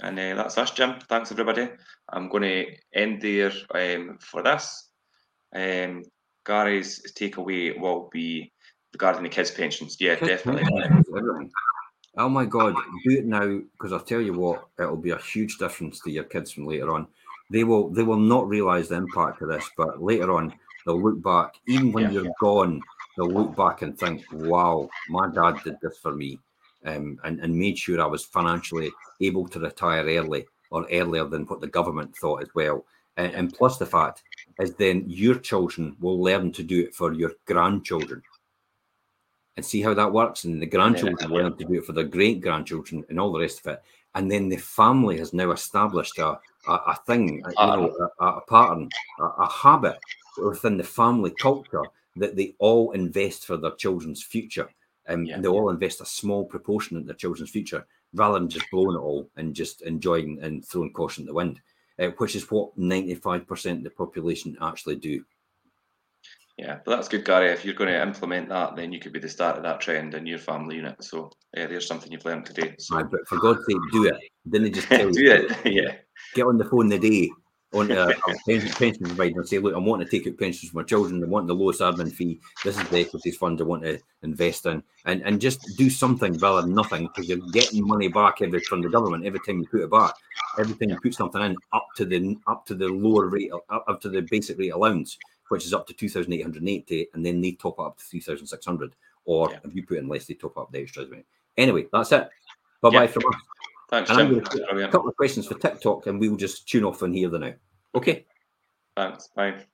And uh, that's us, Jim. Thanks, everybody. I'm going to end there um, for this. Um, Gary's takeaway will be regarding the kids' pensions. Yeah, definitely. Oh my God, do it now because I'll tell you what, it'll be a huge difference to your kids from later on. They will they will not realise the impact of this, but later on they'll look back, even when yeah. you're gone, they'll look back and think, Wow, my dad did this for me um, and, and made sure I was financially able to retire early or earlier than what the government thought as well. And, and plus, the fact is then your children will learn to do it for your grandchildren and see how that works. And the grandchildren yeah. learn to do it for their great grandchildren and all the rest of it. And then the family has now established a, a, a thing, you know, a, a pattern, a, a habit within the family culture that they all invest for their children's future. Um, Yeah. and they all invest a small proportion in their children's future rather than just blowing it all and just enjoying and throwing caution to the wind, uh, which is what 95% of the population actually do. Yeah, but that's good, Gary. If you're going to implement that, then you could be the start of that trend in your family unit. So yeah, there's something you've learned today. So Aye, but for God's sake, do it. Didn't they just tell do you? it. Yeah, Get on the phone the day on a, a pension, pension provider and say, look, I'm wanting to take out pensions for my children. I want the lowest admin fee. This is the equities fund I want to invest in. And and just do something rather than nothing because you're getting money back every from the government every time you put it back. Every time you put something in up to the up to the lower rate up, up to the basic rate allowance, which is up to 2,880, and then they top up to 3,600. Or Yeah. if you put in less, they top up the extras. Anyway, that's it. Bye bye Yeah. from us. thanks, And I'm Jim. going to take a couple of questions for TikTok, and we'll just tune off and hear the now. Okay. Thanks. Bye.